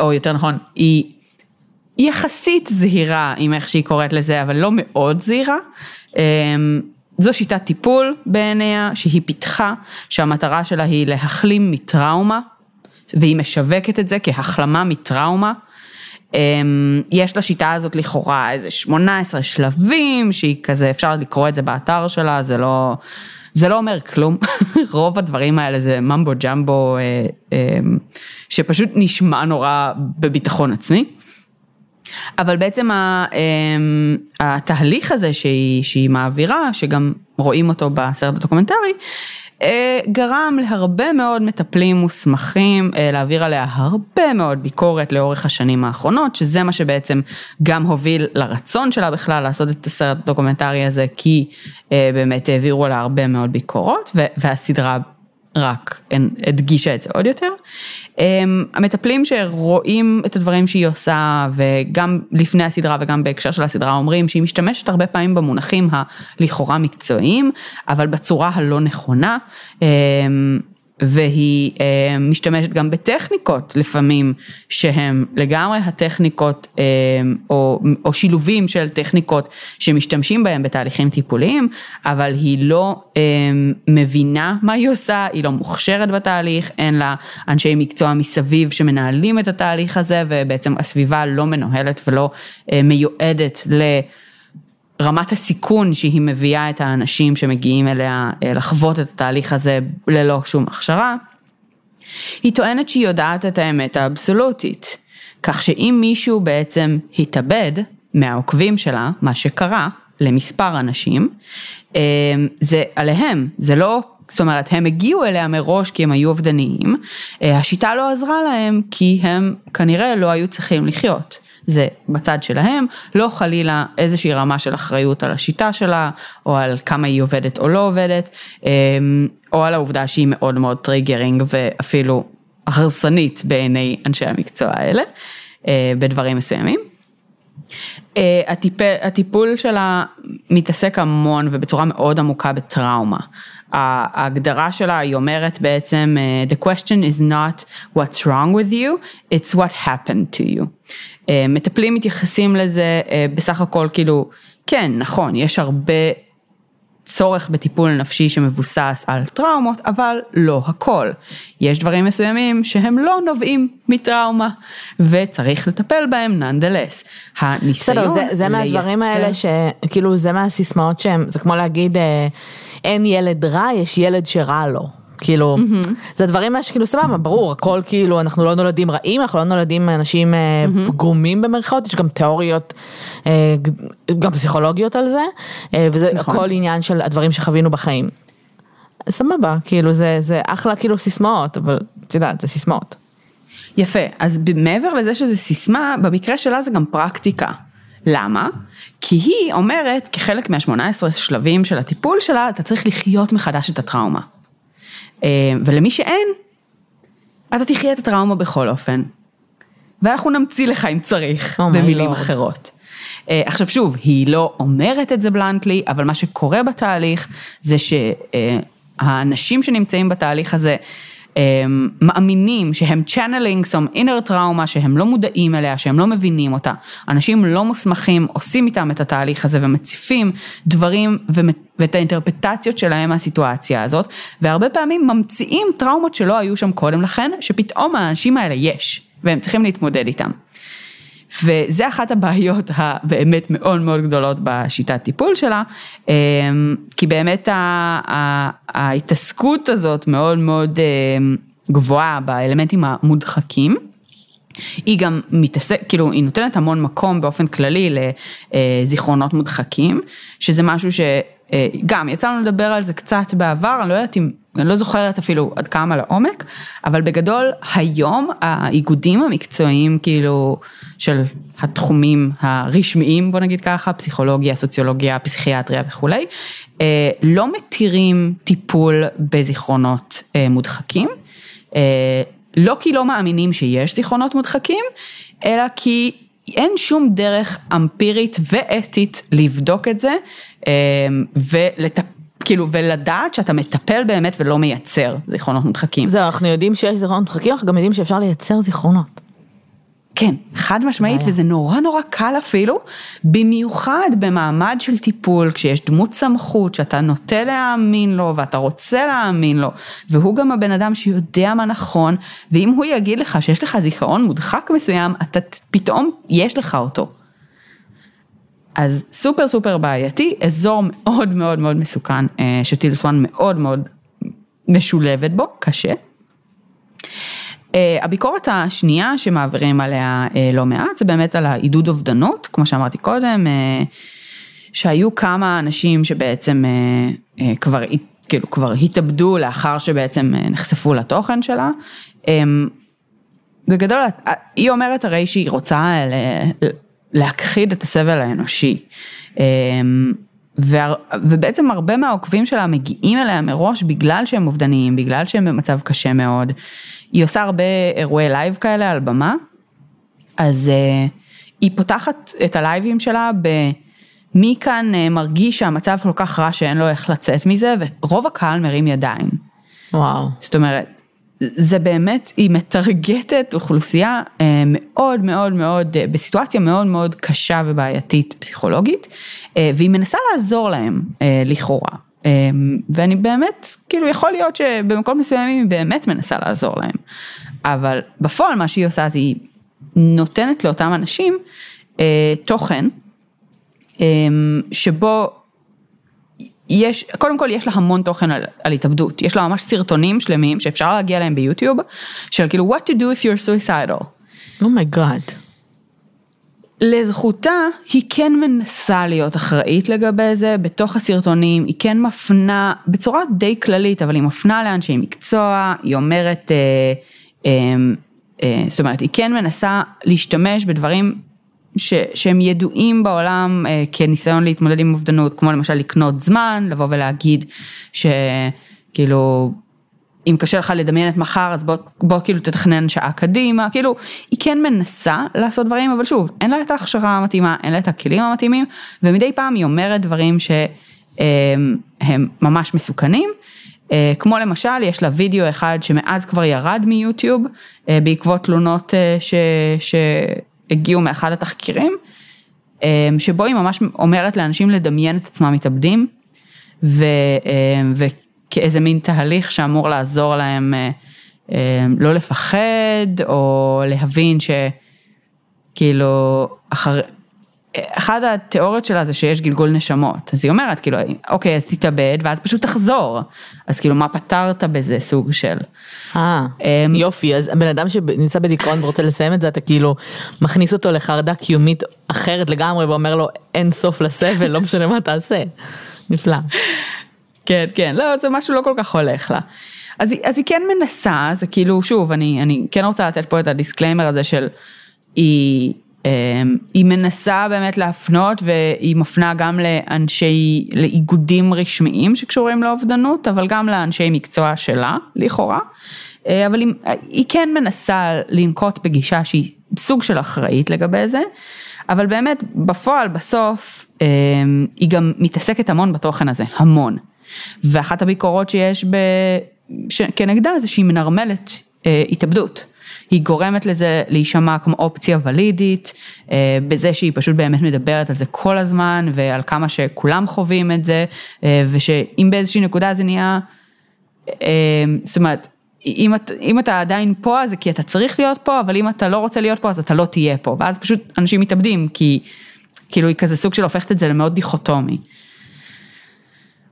או יותר נכון, היא יחסית זהירה עם איך שהיא קוראת לזה, אבל לא מאוד זהירה. זו שיטת טיפול בעיניה, שהיא פיתחה, שהמטרה שלה היא להחלים מטראומה, והיא משווקת את זה כהחלמה מטראומה. אמ, יש לשיטה הזאת לכאורה איזה 18 שלבים, שהיא כזה, אפשר לקרוא את זה באתר שלה, זה לא, זה לא אומר כלום, רוב הדברים האלה זה ממבו ג'מבו, אה, אה, שפשוט נשמע נורא בביטחון עצמי. אבל בעצם ה, אמ, התהליך הזה שהיא, שהיא מעבירה, שגם רואים אותו בסרט הדוקומנטרי, אה, גרם להרבה מאוד מטפלים מוסמכים אה, להעביר עליה הרבה מאוד ביקורת לאורך השנים האחרונות, שזה מה שבעצם גם הוביל לרצון שלה בכלל לעשות את הסרט הדוקומנטרי הזה, כי אה, באמת העבירו עליה הרבה מאוד ביקורות, והסדרה רק הדגישה את זה עוד יותר. אמ, המטפלים שרואים את הדברים שהיא עושה וגם לפני הסדרה וגם בהקשר של הסדרה אומרים שהיא משתמשת הרבה פעמים במונחים הלכאורה מקצועיים, אבל בצורה הלא נכונה. והיא אה, משתמשת גם בטכניקות לפעמים שהן לגמרי הטכניקות אה, או, או שילובים של טכניקות שמשתמשים בהם בתהליכים טיפוליים, אבל היא לא אה, מבינה מה היא עושה, היא לא מוכשרת בתהליך, אין לה אנשי מקצוע מסביב שמנהלים את התהליך הזה ובעצם הסביבה לא מנוהלת ולא אה, מיועדת ל... רמת הסיכון שהיא מביאה את האנשים שמגיעים אליה אה, לחוות את התהליך הזה ללא שום הכשרה. היא טוענת שהיא יודעת את האמת האבסולוטית, כך שאם מישהו בעצם התאבד מהעוקבים שלה, מה שקרה למספר אנשים, אה, זה עליהם, זה לא זאת אומרת, הם הגיעו אליה מראש כי הם היו אובדניים, אה, השיטה לא עזרה להם כי הם כנראה לא היו צריכים לחיות. זה בצד שלהם, לא חלילה איזושהי רמה של אחריות על השיטה שלה, או על כמה היא עובדת או לא עובדת, אמ, או על העובדה שהיא מאוד מאוד triggering ואפילו הרסנית בעיני אנשי המקצוע האלה, אה, בדברים מסוימים. אה, הטיפ, הטיפול שלה מתעסק המון ובצורה מאוד עמוקה בטראומה. ההגדרה שלה היא אומרת בעצם, אה, the question is not what's wrong with you, it's what happened to you. אה, מטפלים מתייחסים לזה בסך הכל כאילו, כן, נכון, יש הרבה צורך בטיפול נפשי שמבוסס על טראומות, אבל לא הכל. יש דברים מסוימים שהם לא נובעים מטראומה, וצריך לטפל בהם nonetheless. הניסיון
בסדר, זה, זה מהדברים האלה שכאילו זה מהסיסמאות שהם, זה כמו להגיד אה, אין ילד רע, יש ילד שרע לו. כאילו, mm-hmm. זה דברים שכאילו סבבה, ברור, הכל כאילו, אנחנו לא נולדים רעים, אנחנו לא נולדים אנשים mm-hmm. פגומים במרכאות, יש גם תיאוריות, אה, גם פסיכולוגיות על זה, אה, וזה נכון. הכל עניין של הדברים שחווינו בחיים. סבבה, כאילו זה, זה אחלה כאילו סיסמאות, אבל את יודעת, זה סיסמאות.
יפה, אז מעבר לזה שזה סיסמה, במקרה שלה זה גם פרקטיקה. למה? כי היא אומרת, כחלק מה-18 שלבים של הטיפול שלה, אתה צריך לחיות מחדש את הטראומה. אה, ולמי שאין, אתה תחיה את הטראומה בכל אופן. ואנחנו נמציא לך אם צריך, oh במילים אחרות. אה, עכשיו שוב, היא לא אומרת את זה בלנטלי, אבל מה שקורה בתהליך זה שהאנשים שנמצאים בתהליך הזה מאמינים שהם channeling some inner trauma שהם לא מודעים אליה, שהם לא מבינים אותה. אנשים לא מוסמכים עושים איתם את התהליך הזה ומציפים דברים ואת האינטרפרטציות שלהם מהסיטואציה הזאת, והרבה פעמים ממציאים טראומות שלא היו שם קודם לכן, שפתאום האנשים האלה יש, והם צריכים להתמודד איתם. וזה אחת הבעיות הבאמת מאוד מאוד גדולות בשיטת טיפול שלה, אמ, כי באמת ההתעסקות הזאת מאוד מאוד אמ, גבוהה באלמנטים המודחקים. היא גם מתעסק, כאילו היא נותנת המון מקום באופן כללי לזיכרונות מודחקים, שזה משהו שגם יצא לנו לדבר על זה קצת בעבר, אני לא יודעת אם אני לא זוכרת אפילו עד כמה לעומק, אבל בגדול היום האיגודים המקצועיים כאילו של התחומים הרשמיים בוא נגיד ככה, פסיכולוגיה, סוציולוגיה, פסיכיאטריה וכולי, אה, לא מתירים טיפול בזיכרונות אה, מודחקים, אה, לא כי לא מאמינים שיש זיכרונות מודחקים, אלא כי אין שום דרך אמפירית ואתית לבדוק את זה ולטפל. כאילו, ולדעת שאתה מטפל באמת ולא מייצר זיכרונות מודחקים.
זהו, אנחנו יודעים שיש זיכרונות מודחקים, אנחנו גם יודעים שאפשר לייצר זיכרונות.
כן, חד משמעית, וזה נורא נורא קל אפילו, במיוחד במעמד של טיפול, כשיש דמות סמכות שאתה נוטה להאמין לו ואתה רוצה להאמין לו, והוא גם הבן אדם שיודע מה נכון, ואם הוא יגיד לך שיש לך זיכרון מודחק מסוים, אתה פתאום יש לך אותו. אז סופר סופר בעייתי, אזור מאוד מאוד מאוד מסוכן, אה, שטילסואן מאוד מאוד משולבת בו, קשה. אה, הביקורת השנייה שמעבירים עליה אה, לא מעט, זה באמת על העידוד אובדנות, כמו שאמרתי קודם, שהיו כמה אנשים שבעצם כבר, כאילו כבר התאבדו לאחר שבעצם נחשפו לתוכן שלה. בגדול, היא אומרת הרי שהיא רוצה להכחיד את הסבל האנושי. אמ, והר, ובעצם הרבה מהעוקבים שלה מגיעים אליה מראש בגלל שהם אובדניים, בגלל שהם במצב קשה מאוד. היא עושה הרבה אירועי לייב כאלה על במה, אז uh, היא פותחת את הלייבים שלה ב... מי כאן uh, מרגיש שהמצב כל כך רע שאין לו איך לצאת מזה, ורוב הקהל מרים ידיים.
וואו.
זאת אומרת, זה באמת, היא מטרגטת אוכלוסייה uh, מאוד מאוד מאוד, uh, בסיטואציה מאוד מאוד קשה ובעייתית פסיכולוגית, uh, והיא מנסה לעזור להם לכאורה. ואני באמת, כאילו יכול להיות שבמקום מסוימים היא באמת מנסה לעזור להם, אבל בפועל מה שהיא עושה זה היא נותנת לאותם אנשים תוכן שבו יש, קודם כל יש לה המון תוכן על, על התאבדות, יש לה ממש סרטונים שלמים שאפשר להגיע אליהם ביוטיוב, של כאילו what to do if you're suicidal.
Oh my god.
לזכותה, היא כן מנסה להיות אחראית לגבי זה, בתוך הסרטונים, היא כן מפנה, בצורה די כללית, אבל היא מפנה לאנשי מקצוע, היא אומרת, אה, אה, אה, זאת אומרת, היא כן מנסה להשתמש בדברים ש, שהם ידועים בעולם אה, כניסיון להתמודד עם אובדנות, כמו למשל לקנות זמן, לבוא ולהגיד שכאילו, אם קשה לך לדמיין את מחר, אז בוא, בוא כאילו תתכנן שעה קדימה, כאילו, היא כן מנסה לעשות דברים, אבל שוב, אין לה את ההכשרה המתאימה, אין לה את הכלים המתאימים, ומדי פעם היא אומרת דברים שהם ממש מסוכנים. אה, כמו למשל, יש לה וידאו אחד שמאז כבר ירד מיוטיוב, אה, בעקבות תלונות ש... ש... הגיעו מאחד התחקירים, אמ, שבו היא ממש אומרת לאנשים לדמיין את עצמם מתאבדים, ו, אמ, וכאיזה מין תהליך שאמור לעזור להם אה, אמ, לא לפחד, או להבין שכאילו, אחרי, אחת התיאוריות שלה זה שיש גלגול נשמות, אז היא אומרת כאילו, אוקיי, אז תתאבד ואז פשוט תחזור, אז כאילו מה פתרת בזה סוג של.
אה, אמ, יופי, אז בן אדם שנמצא בדיכאון ורוצה לסיים את זה, אתה כאילו מכניס אותו לחרדה קיומית אחרת לגמרי ואומר לו אין סוף לסבל, לא משנה מה תעשה. נפלא.
כן, כן, לא, זה משהו לא כל כך הולך לה. אז, אז היא כן מנסה, זה כאילו, שוב, אני, אני כן רוצה לתת פה את ה disclaimer הזה של, היא... אמ, היא מנסה באמת להפנות והיא מפנה גם לאנשי, לאיגודים רשמיים שקשורים לאובדנות, אבל גם לאנשי מקצוע שלה, לכאורה. אה, אבל היא, היא כן מנסה לנקוט בגישה שהיא סוג של אחראית לגבי זה, אבל באמת בפועל בסוף אמ, היא גם מתעסקת המון בתוכן הזה, המון. ואחת הביקורות שיש ב... כנגדה זה שהיא מנרמלת אה, התאבדות. היא גורמת לזה להישמע כמו אופציה ולידית, אה, בזה שהיא פשוט באמת מדברת על זה כל הזמן ועל כמה שכולם חווים את זה, אה, ושאם באיזושהי נקודה זה נהיה, אה, זאת אומרת, אם, את, אם אתה עדיין פה זה כי אתה צריך להיות פה, אבל אם אתה לא רוצה להיות פה אז אתה לא תהיה פה, ואז פשוט אנשים מתאבדים כי כאילו היא כזה סוג של הופכת את זה למאוד דיכוטומי.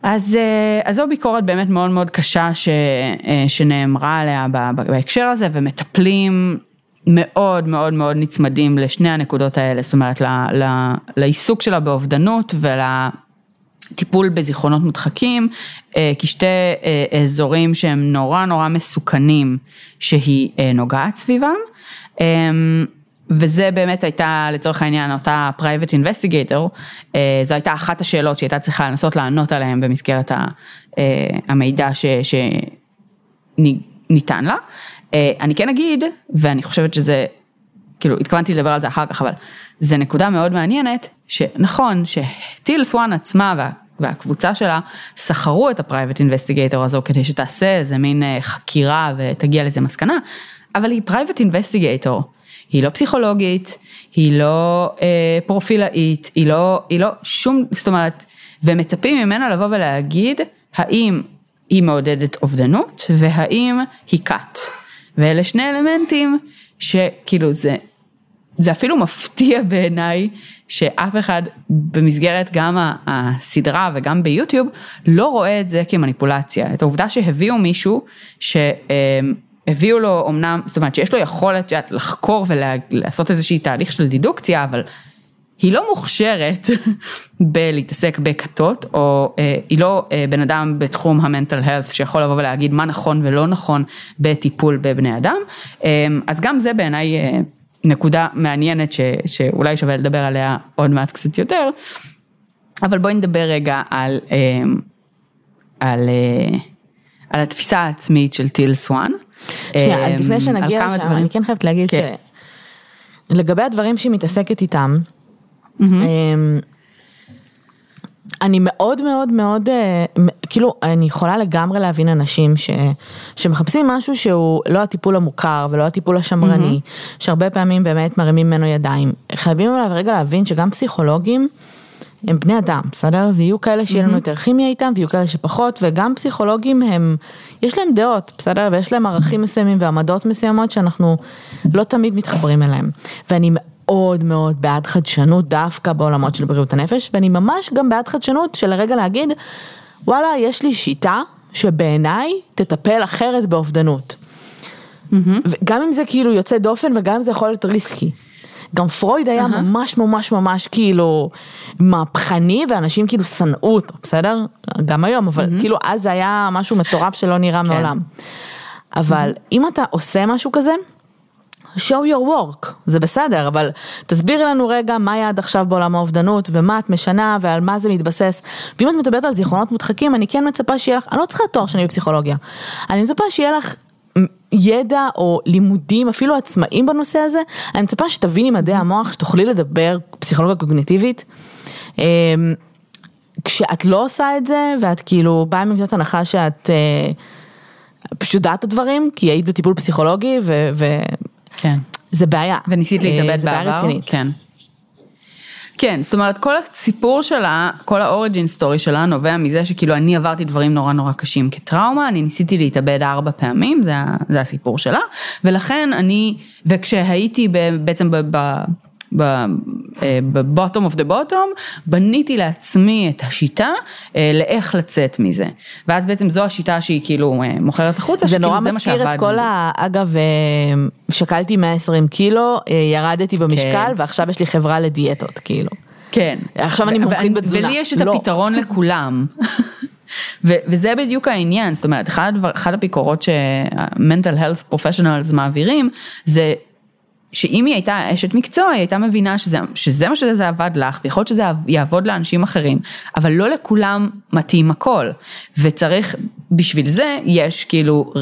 אז, אה, אז זו ביקורת באמת מאוד מאוד קשה ש, אה, שנאמרה עליה בהקשר הזה ומטפלים מאוד מאוד מאוד נצמדים לשני הנקודות האלה, זאת אומרת ל, ל, לעיסוק שלה באובדנות ולטיפול בזיכרונות מודחקים, אה, כשתי אזורים שהם נורא נורא מסוכנים שהיא נוגעת סביבם. וזה באמת הייתה לצורך העניין אותה private investigator, אה, זו הייתה אחת השאלות שהייתה צריכה לנסות לענות עליהן במסגרת אה, המידע ש, שניתן לה. אה, אני כן אגיד, ואני חושבת שזה, כאילו התכוונתי לדבר על זה אחר כך, אבל זה נקודה מאוד מעניינת, שנכון שטיל סוואן עצמה וה, והקבוצה שלה שכרו את ה private investigator הזו כדי שתעשה איזה מין חקירה ותגיע לאיזה מסקנה, אבל היא private investigator. היא לא פסיכולוגית, היא לא אה, פרופילאית, היא לא, היא לא שום, זאת אומרת, ומצפים ממנה לבוא ולהגיד האם היא מעודדת אובדנות והאם היא כת. ואלה שני אלמנטים שכאילו זה, זה אפילו מפתיע בעיניי שאף אחד במסגרת גם הסדרה וגם ביוטיוב לא רואה את זה כמניפולציה. את העובדה שהביאו מישהו ש... אה, הביאו לו אמנם, זאת אומרת שיש לו יכולת שאת לחקור ולעשות איזושהי תהליך של דידוקציה, אבל היא לא מוכשרת בלהתעסק בכתות, או אה, היא לא אה, בן אדם בתחום המנטל הלף שיכול לבוא ולהגיד מה נכון ולא נכון בטיפול בבני אדם, אה, אז גם זה בעיניי אה, נקודה מעניינת ש, שאולי שווה לדבר עליה עוד מעט קצת יותר. אבל בואי נדבר רגע על, אה, על, אה, על התפיסה העצמית של טיל סואן.
שנייה, אז
אה,
לפני שנגיע לשם,
דברים.
אני כן חייבת להגיד
כן.
שלגבי הדברים שהיא מתעסקת איתם, אמ, אני מאוד מאוד מאוד, אה, כאילו, אני יכולה לגמרי להבין אנשים ש, שמחפשים משהו שהוא לא הטיפול המוכר ולא הטיפול השמרני, שהרבה פעמים באמת מרימים ממנו ידיים. חייבים אבל רגע להבין שגם פסיכולוגים הם בני אדם, בסדר? ויהיו כאלה שיהיה לנו יותר כימיה איתם, ויהיו כאלה שפחות, וגם פסיכולוגים הם, יש להם דעות, בסדר? ויש להם ערכים מסוימים ועמדות מסוימות שאנחנו לא תמיד מתחברים אליהם. ואני מאוד מאוד בעד חדשנות דווקא בעולמות של בריאות הנפש, ואני ממש גם בעד חדשנות של לרגע להגיד, וואלה, יש לי שיטה שבעיניי תטפל אחרת באובדנות. וגם אם זה כאילו יוצא דופן וגם אם זה יכול להיות ריסקי. גם פרויד היה ממש ממש ממש כאילו מהפכני ואנשים כאילו שנאו אותו, בסדר? גם היום, אבל כאילו אז זה היה משהו מטורף שלא נראה מעולם. אבל אם אתה עושה משהו כזה, show your work, זה בסדר, אבל תסבירי לנו רגע מה היה עד עכשיו בעולם האובדנות ומה את משנה ועל מה זה מתבסס. ואם את מדברת על זיכרונות מודחקים, אני כן מצפה שיהיה לך, אני לא צריכה תואר שני בפסיכולוגיה, אני מצפה שיהיה לך ידע או לימודים אפילו עצמאים בנושא הזה, אני מצפה שתביני מדעי המוח, שתוכלי לדבר פסיכולוגיה קוגניטיבית. אמ, כשאת לא עושה את זה ואת כאילו באה מנקודת הנחה שאת אה, פשוט יודעת את הדברים, כי היית בטיפול פסיכולוגי ו... ו-
כן.
זה בעיה.
וניסית
אה,
להתאבד
זה בעיה
בעבר?
רצינית.
כן. כן, זאת אומרת, כל הסיפור שלה, כל האוריג'ין סטורי שלה נובע מזה שכאילו אני עברתי דברים נורא נורא קשים כטראומה, אני ניסיתי להתאבד ארבע פעמים, זה, זה הסיפור שלה, ולכן אני, וכשהייתי בעצם ב... ב בבוטום אוף דה בוטום, בניתי לעצמי את השיטה אה, לאיך לצאת מזה. ואז בעצם זו השיטה שהיא כאילו אה, מוכרת החוצה,
זה נורא מזכיר את כל. ה... אגב, אה, שקלתי 120 קילו, ירדתי במשקל,
כן.
ועכשיו יש לי חברה לדיאטות, כאילו.
כן.
עכשיו אני מומחית בתזונה.
ולי יש את
לא.
הפתרון לכולם. ו- וזה בדיוק העניין, זאת אומרת, אחד, אחד הביקורות ש-mental health professionals מעבירים, זה שאם היא הייתה אשת מקצוע, היא הייתה מבינה שזה, שזה מה שזה עבד לך, ויכול להיות שזה יעבוד לאנשים אחרים, אבל לא לכולם מתאים הכל. וצריך, בשביל זה יש כאילו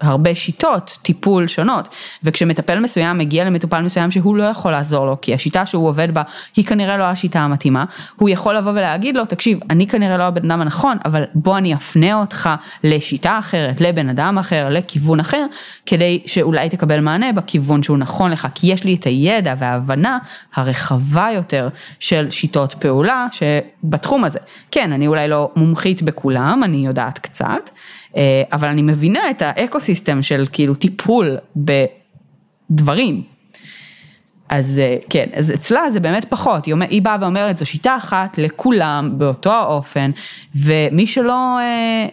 הרבה שיטות טיפול שונות, וכשמטפל מסוים מגיע למטופל מסוים שהוא לא יכול לעזור לו, כי השיטה שהוא עובד בה היא כנראה לא השיטה המתאימה, הוא יכול לבוא ולהגיד לו, תקשיב, אני כנראה לא הבן אדם הנכון, אבל בוא אני אפנה אותך לשיטה אחרת, לבן אדם אחר, לכיוון אחר, כדי שאולי תקבל מענה בכיוון שהוא נכון לך, כי יש לי את הידע וההבנה הרחבה יותר של שיטות פעולה שבתחום הזה. כן, אני אולי לא מומחית בכולם, אני יודעת קצת. אה, אבל אני מבינה את האקו-סיסטם של כאילו טיפול בדברים. אז אה, כן, אז אצלה זה באמת פחות, היא, אומר, היא באה ואומרת זו שיטה אחת לכולם באותו האופן, ומי שלא,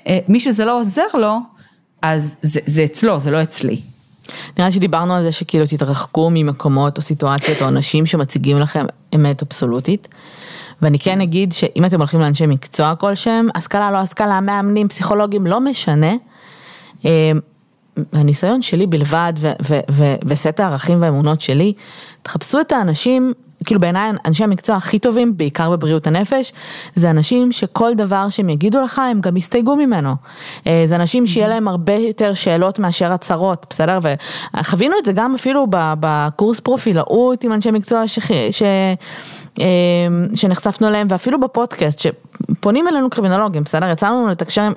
אה, מי שזה לא עוזר לו, אז זה, זה אצלו, זה לא אצלי.
נראה שדיברנו על זה שכאילו תתרחקו ממקומות או סיטואציות או אנשים שמציגים לכם אמת אבסולוטית. ואני כן אגיד שאם אתם הולכים לאנשי מקצוע כלשהם, השכלה לא השכלה, מאמנים, פסיכולוגים, לא משנה. אה, הניסיון שלי בלבד וסט הערכים והאמונות שלי, תחפשו את האנשים, כאילו בעיניי אנשי המקצוע הכי טובים, בעיקר בבריאות הנפש, זה אנשים שכל דבר שהם יגידו לך הם גם יסתייגו ממנו. אה, זה אנשים שיהיה להם הרבה יותר שאלות מאשר הצהרות, בסדר? וחווינו את זה גם אפילו בקורס פרופילאות עם אנשי מקצוע ש... ש... אה, שנחשפנו אליהם ואפילו בפודקאסט שפונים אלינו קרימינולוגים, בסדר? יצא לנו לתקשר.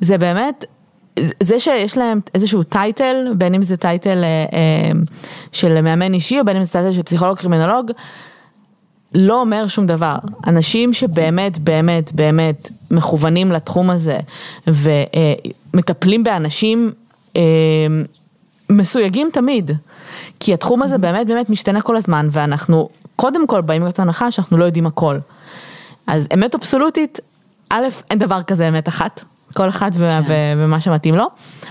זה באמת... זה שיש להם איזשהו טייטל, בין אם זה טייטל אה, אה, של מאמן אישי או בין אם זה טייטל של פסיכולוג קרימינולוג, לא אומר שום דבר. אנשים שבאמת באמת באמת מכוונים לתחום הזה ומטפלים באנשים אה, מסויגים תמיד, כי התחום הזה באמת באמת משתנה כל הזמן ואנחנו קודם כל באים מנקודת הנחה שאנחנו לא יודעים הכל. אז אמת אבסולוטית, א', אין דבר כזה אמת אחת, כל אחד ו-
כן.
ו- ומה שמתאים לו,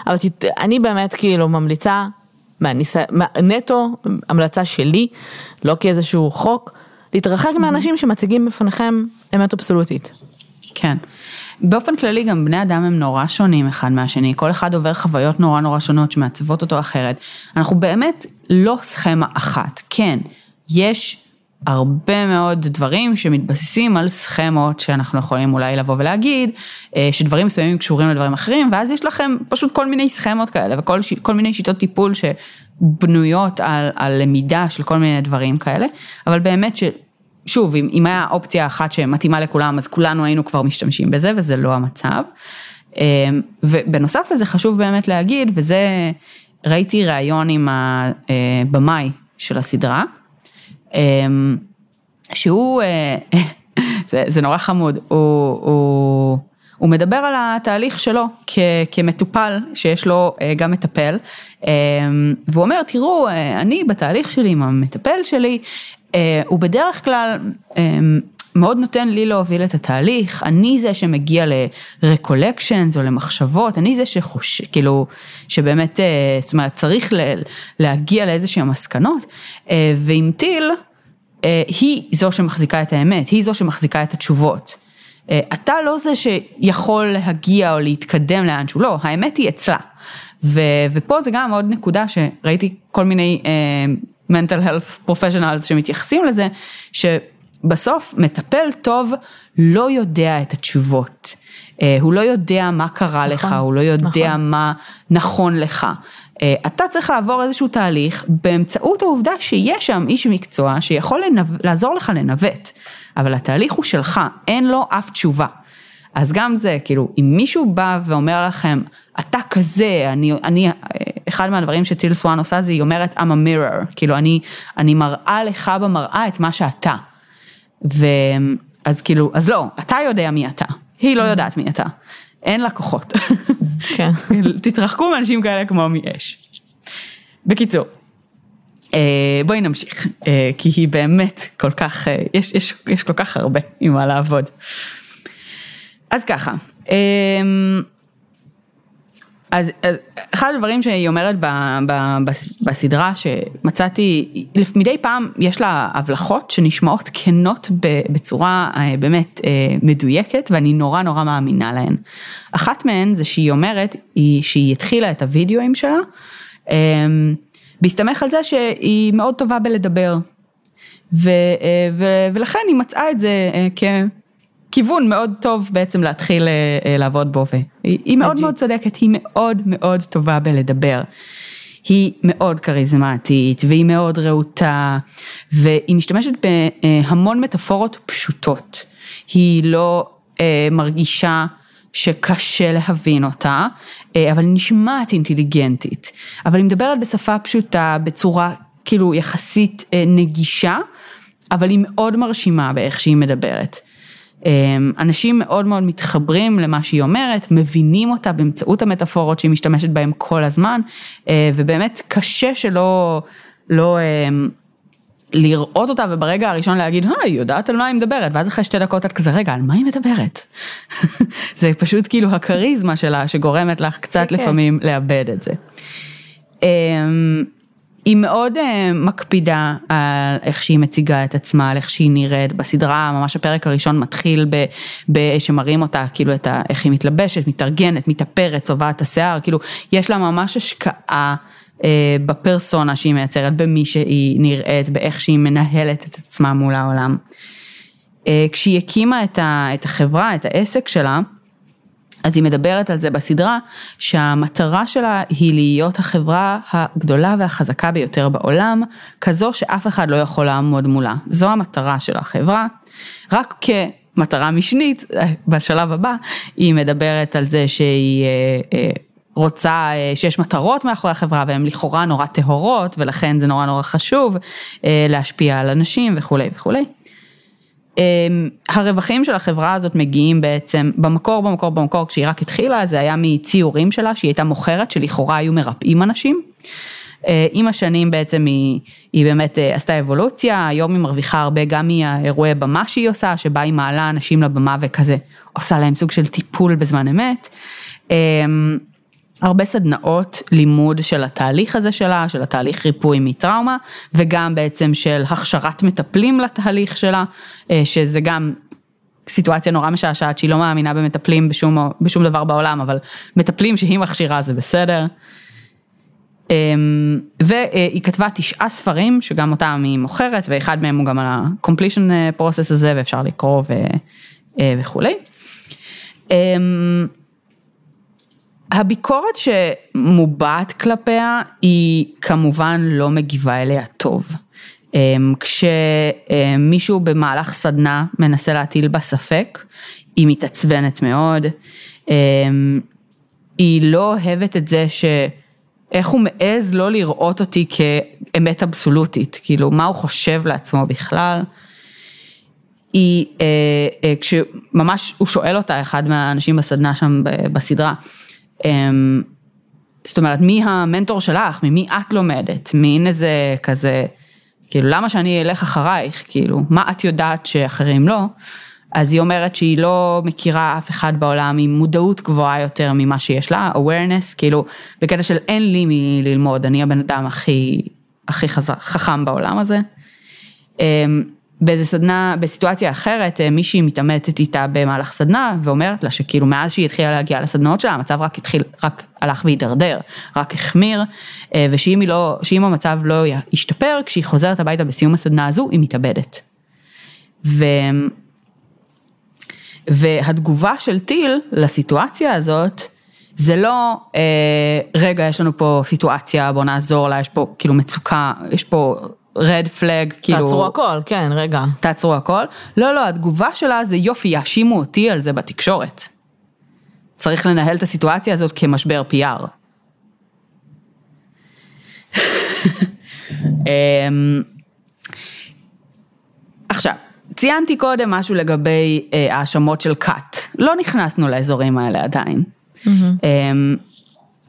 אבל תת- אני באמת כאילו ממליצה, מהניס... מה- נטו, המלצה שלי, לא כאיזשהו חוק, להתרחק מאנשים שמציגים בפניכם אמת אבסולוטית.
כן. באופן כללי גם בני אדם הם נורא שונים אחד מהשני, כל אחד עובר חוויות נורא נורא שונות שמעצבות אותו אחרת. אנחנו באמת לא סכמה אחת, כן, יש הרבה מאוד דברים שמתבססים על סכמות שאנחנו יכולים אולי לבוא ולהגיד, אה, שדברים מסוימים קשורים לדברים אחרים, ואז יש לכם פשוט כל מיני סכמות כאלה וכל. מיני שיטות טיפול שבנויות על, על למידה של כל מיני דברים כאלה, אבל באמת ש... שוב, אם, אם היה אופציה אחת שמתאימה לכולם, אז כולנו היינו כבר משתמשים בזה, וזה לא המצב. אה, ובנוסף לזה חשוב באמת להגיד, וזה, ראיתי ראיון עם הבמאי של הסדרה, שהוא, אה, זה, זה נורא חמוד, הוא, הוא, הוא מדבר על התהליך שלו כ, כמטופל שיש לו אה, גם מטפל, אמ, והוא אומר, תראו, אה, אני בתהליך שלי עם המטפל שלי, הוא בדרך כלל אמ, מאוד נותן לי להוביל את התהליך, אני זה שמגיע ל-recollections או למחשבות, אני זה שחוש... כאילו, שבאמת, אה, זאת אומרת, צריך להגיע לאיזה מסקנות, אה, ועם טיל, אה, היא זו שמחזיקה את האמת, היא זו שמחזיקה את התשובות. אתה לא זה שיכול להגיע או להתקדם לאנשהו, לא, האמת היא אצלה. ו, ופה זה גם עוד נקודה שראיתי כל מיני uh, mental health professionals שמתייחסים לזה, ש... בסוף מטפל טוב לא יודע את התשובות. אה, הוא לא יודע מה קרה נכון, לך, הוא לא יודע נכון. מה נכון לך. אה, אתה צריך לעבור איזשהו תהליך באמצעות העובדה שיש שם איש מקצוע שיכול לנו... לעזור לך לנווט, אבל התהליך הוא שלך, אין לו אף תשובה. אז גם זה, כאילו, אם מישהו בא ואומר לכם, אתה כזה, אני, אני, אחד מהדברים שטיל סואן עושה זה, היא אומרת, I'm a mirror, כאילו, אני, אני מראה לך במראה את מה שאתה. ואז כאילו, אז לא, אתה יודע מי אתה, היא לא יודעת מי אתה, אין לקוחות. כן. תתרחקו מאנשים כאלה כמו מאש. בקיצור, אה, בואי נמשיך, אה, כי היא באמת כל כך, אה, יש, יש, יש כל כך הרבה עם מה לעבוד. אז ככה, אז אחד הדברים שהיא אומרת ב, ב, ב, בסדרה שמצאתי, מדי פעם יש לה הבלחות שנשמעות כנות בצורה אה, באמת אה, מדויקת ואני נורא נורא מאמינה להן. אחת מהן זה שהיא אומרת היא, שהיא התחילה את הוידאוים שלה אה, בהסתמך על זה שהיא מאוד טובה בלדבר. ו, ו, ולכן היא מצאה את זה כ... כיוון מאוד טוב בעצם להתחיל אה, אה, לעבוד בו, והיא מאוד מאוד צודקת, היא מאוד מאוד טובה בלדבר. היא מאוד כריזמטית והיא מאוד רהוטה והיא משתמשת בהמון מטאפורות פשוטות. היא לא אה, מרגישה שקשה להבין אותה, אה, אבל היא נשמעת אינטליגנטית. אבל היא מדברת בשפה פשוטה, בצורה כאילו יחסית אה, נגישה, אבל היא מאוד מרשימה באיך שהיא מדברת. אמ, אנשים מאוד מאוד מתחברים למה שהיא אומרת, מבינים אותה באמצעות המטאפורות שהיא משתמשת בהן כל הזמן, אה, ובאמת קשה שלא, לא אמ, לראות אותה וברגע הראשון להגיד, אה, היא יודעת על מה היא מדברת, ואז אחרי שתי דקות את כזה, רגע, על מה היא מדברת? זה פשוט כאילו הכריזמה שלה שגורמת לך קצת okay. לפעמים לאבד את זה. היא מאוד uh, מקפידה על איך שהיא מציגה את עצמה, על איך שהיא נראית. בסדרה, ממש הפרק הראשון מתחיל ב, ב, שמראים אותה, כאילו, את ה, איך היא מתלבשת, מתארגנת, מתאפרת, צובעת השיער, כאילו, יש לה ממש השקעה uh, בפרסונה שהיא מייצרת, במי שהיא נראית, באיך שהיא מנהלת את עצמה מול העולם. Uh, כשהיא הקימה את, את החברה, את העסק שלה, אז היא מדברת על זה בסדרה, שהמטרה שלה היא להיות החברה הגדולה והחזקה ביותר בעולם, כזו שאף אחד לא יכול לעמוד מולה. זו המטרה של החברה. רק כמטרה משנית, בשלב הבא, היא מדברת על זה שהיא... אה, אה, רוצה, אה, שיש מטרות מאחורי החברה והן לכאורה נורא טהורות ולכן זה נורא נורא חשוב להשפיע על אנשים וכולי וכולי. אמ, הרווחים של החברה הזאת מגיעים בעצם, במקור, במקור, במקור, כשהיא רק התחילה, זה היה מציורים שלה, שהיא הייתה מוכרת, שלכאורה היו מרפאים אנשים. אה, עם השנים בעצם היא, היא באמת אה, עשתה אבולוציה, היום היא מרוויחה הרבה גם מהאירועי במה שהיא עושה, שבה היא מעלה אנשים לבמה וכזה עושה להם סוג של טיפול בזמן אמת. אמ, הרבה סדנאות לימוד של התהליך הזה שלה, של התהליך ריפוי מטראומה, וגם בעצם של הכשרת מטפלים לתהליך שלה, אה, שזה גם סיטואציה נורא משעשעת שהיא לא מאמינה במטפלים בשום, בשום דבר בעולם, אבל מטפלים שהיא מכשירה זה בסדר. אמ, והיא כתבה תשעה ספרים, שגם אותם היא מוכרת, ואחד מהם הוא גם על ה-completion process הזה, ואפשר לקרוא ו... וכולי. הביקורת שמובעת כלפיה היא כמובן לא מגיבה אליה טוב. אמ, כשמישהו במהלך סדנה מנסה להטיל בה ספק, היא מתעצבנת מאוד, אמ, היא לא אוהבת את זה ש... איך הוא מעז לא לראות אותי כאמת אבסולוטית, כאילו מה הוא חושב לעצמו בכלל. היא, אה, אה, כשממש הוא שואל אותה, אחד מהאנשים בסדנה שם בסדרה, זאת אומרת, מי המנטור שלך, ממי את לומדת, מין איזה כזה, כאילו, למה שאני אלך אחרייך, כאילו, מה את יודעת שאחרים לא? אז היא אומרת שהיא לא מכירה אף אחד בעולם עם מודעות גבוהה יותר ממה שיש לה, awareness, כאילו, בקטע של אין לי מי ללמוד, אני הבן אדם הכי, הכי חזק, חכם בעולם הזה. באיזה סדנה, בסיטואציה אחרת, אה, מישהי מתעמתת איתה במהלך סדנה ואומרת לה שכאילו מאז שהיא התחילה להגיע לסדנאות שלה, המצב רק התחיל, רק הלך והידרדר, רק החמיר, אה, ושאם לא, המצב לא ישתפר, כשהיא חוזרת הביתה בסיום הסדנה הזו, היא מתאבדת. ו... והתגובה של טיל לסיטואציה הזאת, זה לא, אה, רגע, יש לנו פה סיטואציה, בוא נעזור לה, יש פה כאילו מצוקה, יש פה רד פלג, כאילו...
תעצרו הכל, כן, רגע.
תעצרו הכל. לא, לא, התגובה שלה זה יופי, יאשימו אותי על זה בתקשורת. צריך לנהל את הסיטואציה הזאת כמשבר PR. אמ, עכשיו, ציינתי קודם משהו לגבי אה, האשמות של כת. לא נכנסנו לאזורים האלה עדיין. Mm-hmm.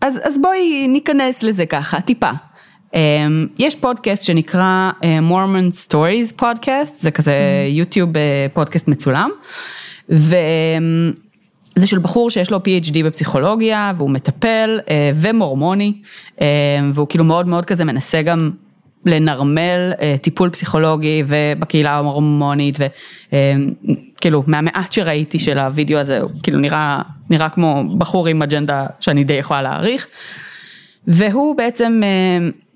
אז, אז בואי ניכנס לזה ככה, טיפה. אמ, יש פודקאסט שנקרא Mormon Stories Podcast, זה כזה יוטיוב אה, פודקאסט מצולם, וזה של בחור שיש לו PhD בפסיכולוגיה והוא מטפל אה, ומורמוני, אה, והוא כאילו מאוד מאוד כזה מנסה גם לנרמל טיפול פסיכולוגי ובקהילה המורמונית וכאילו מהמעט שראיתי של הוידאו הזה הוא כאילו נראה, נראה כמו בחור עם אג'נדה שאני די יכולה להעריך. והוא בעצם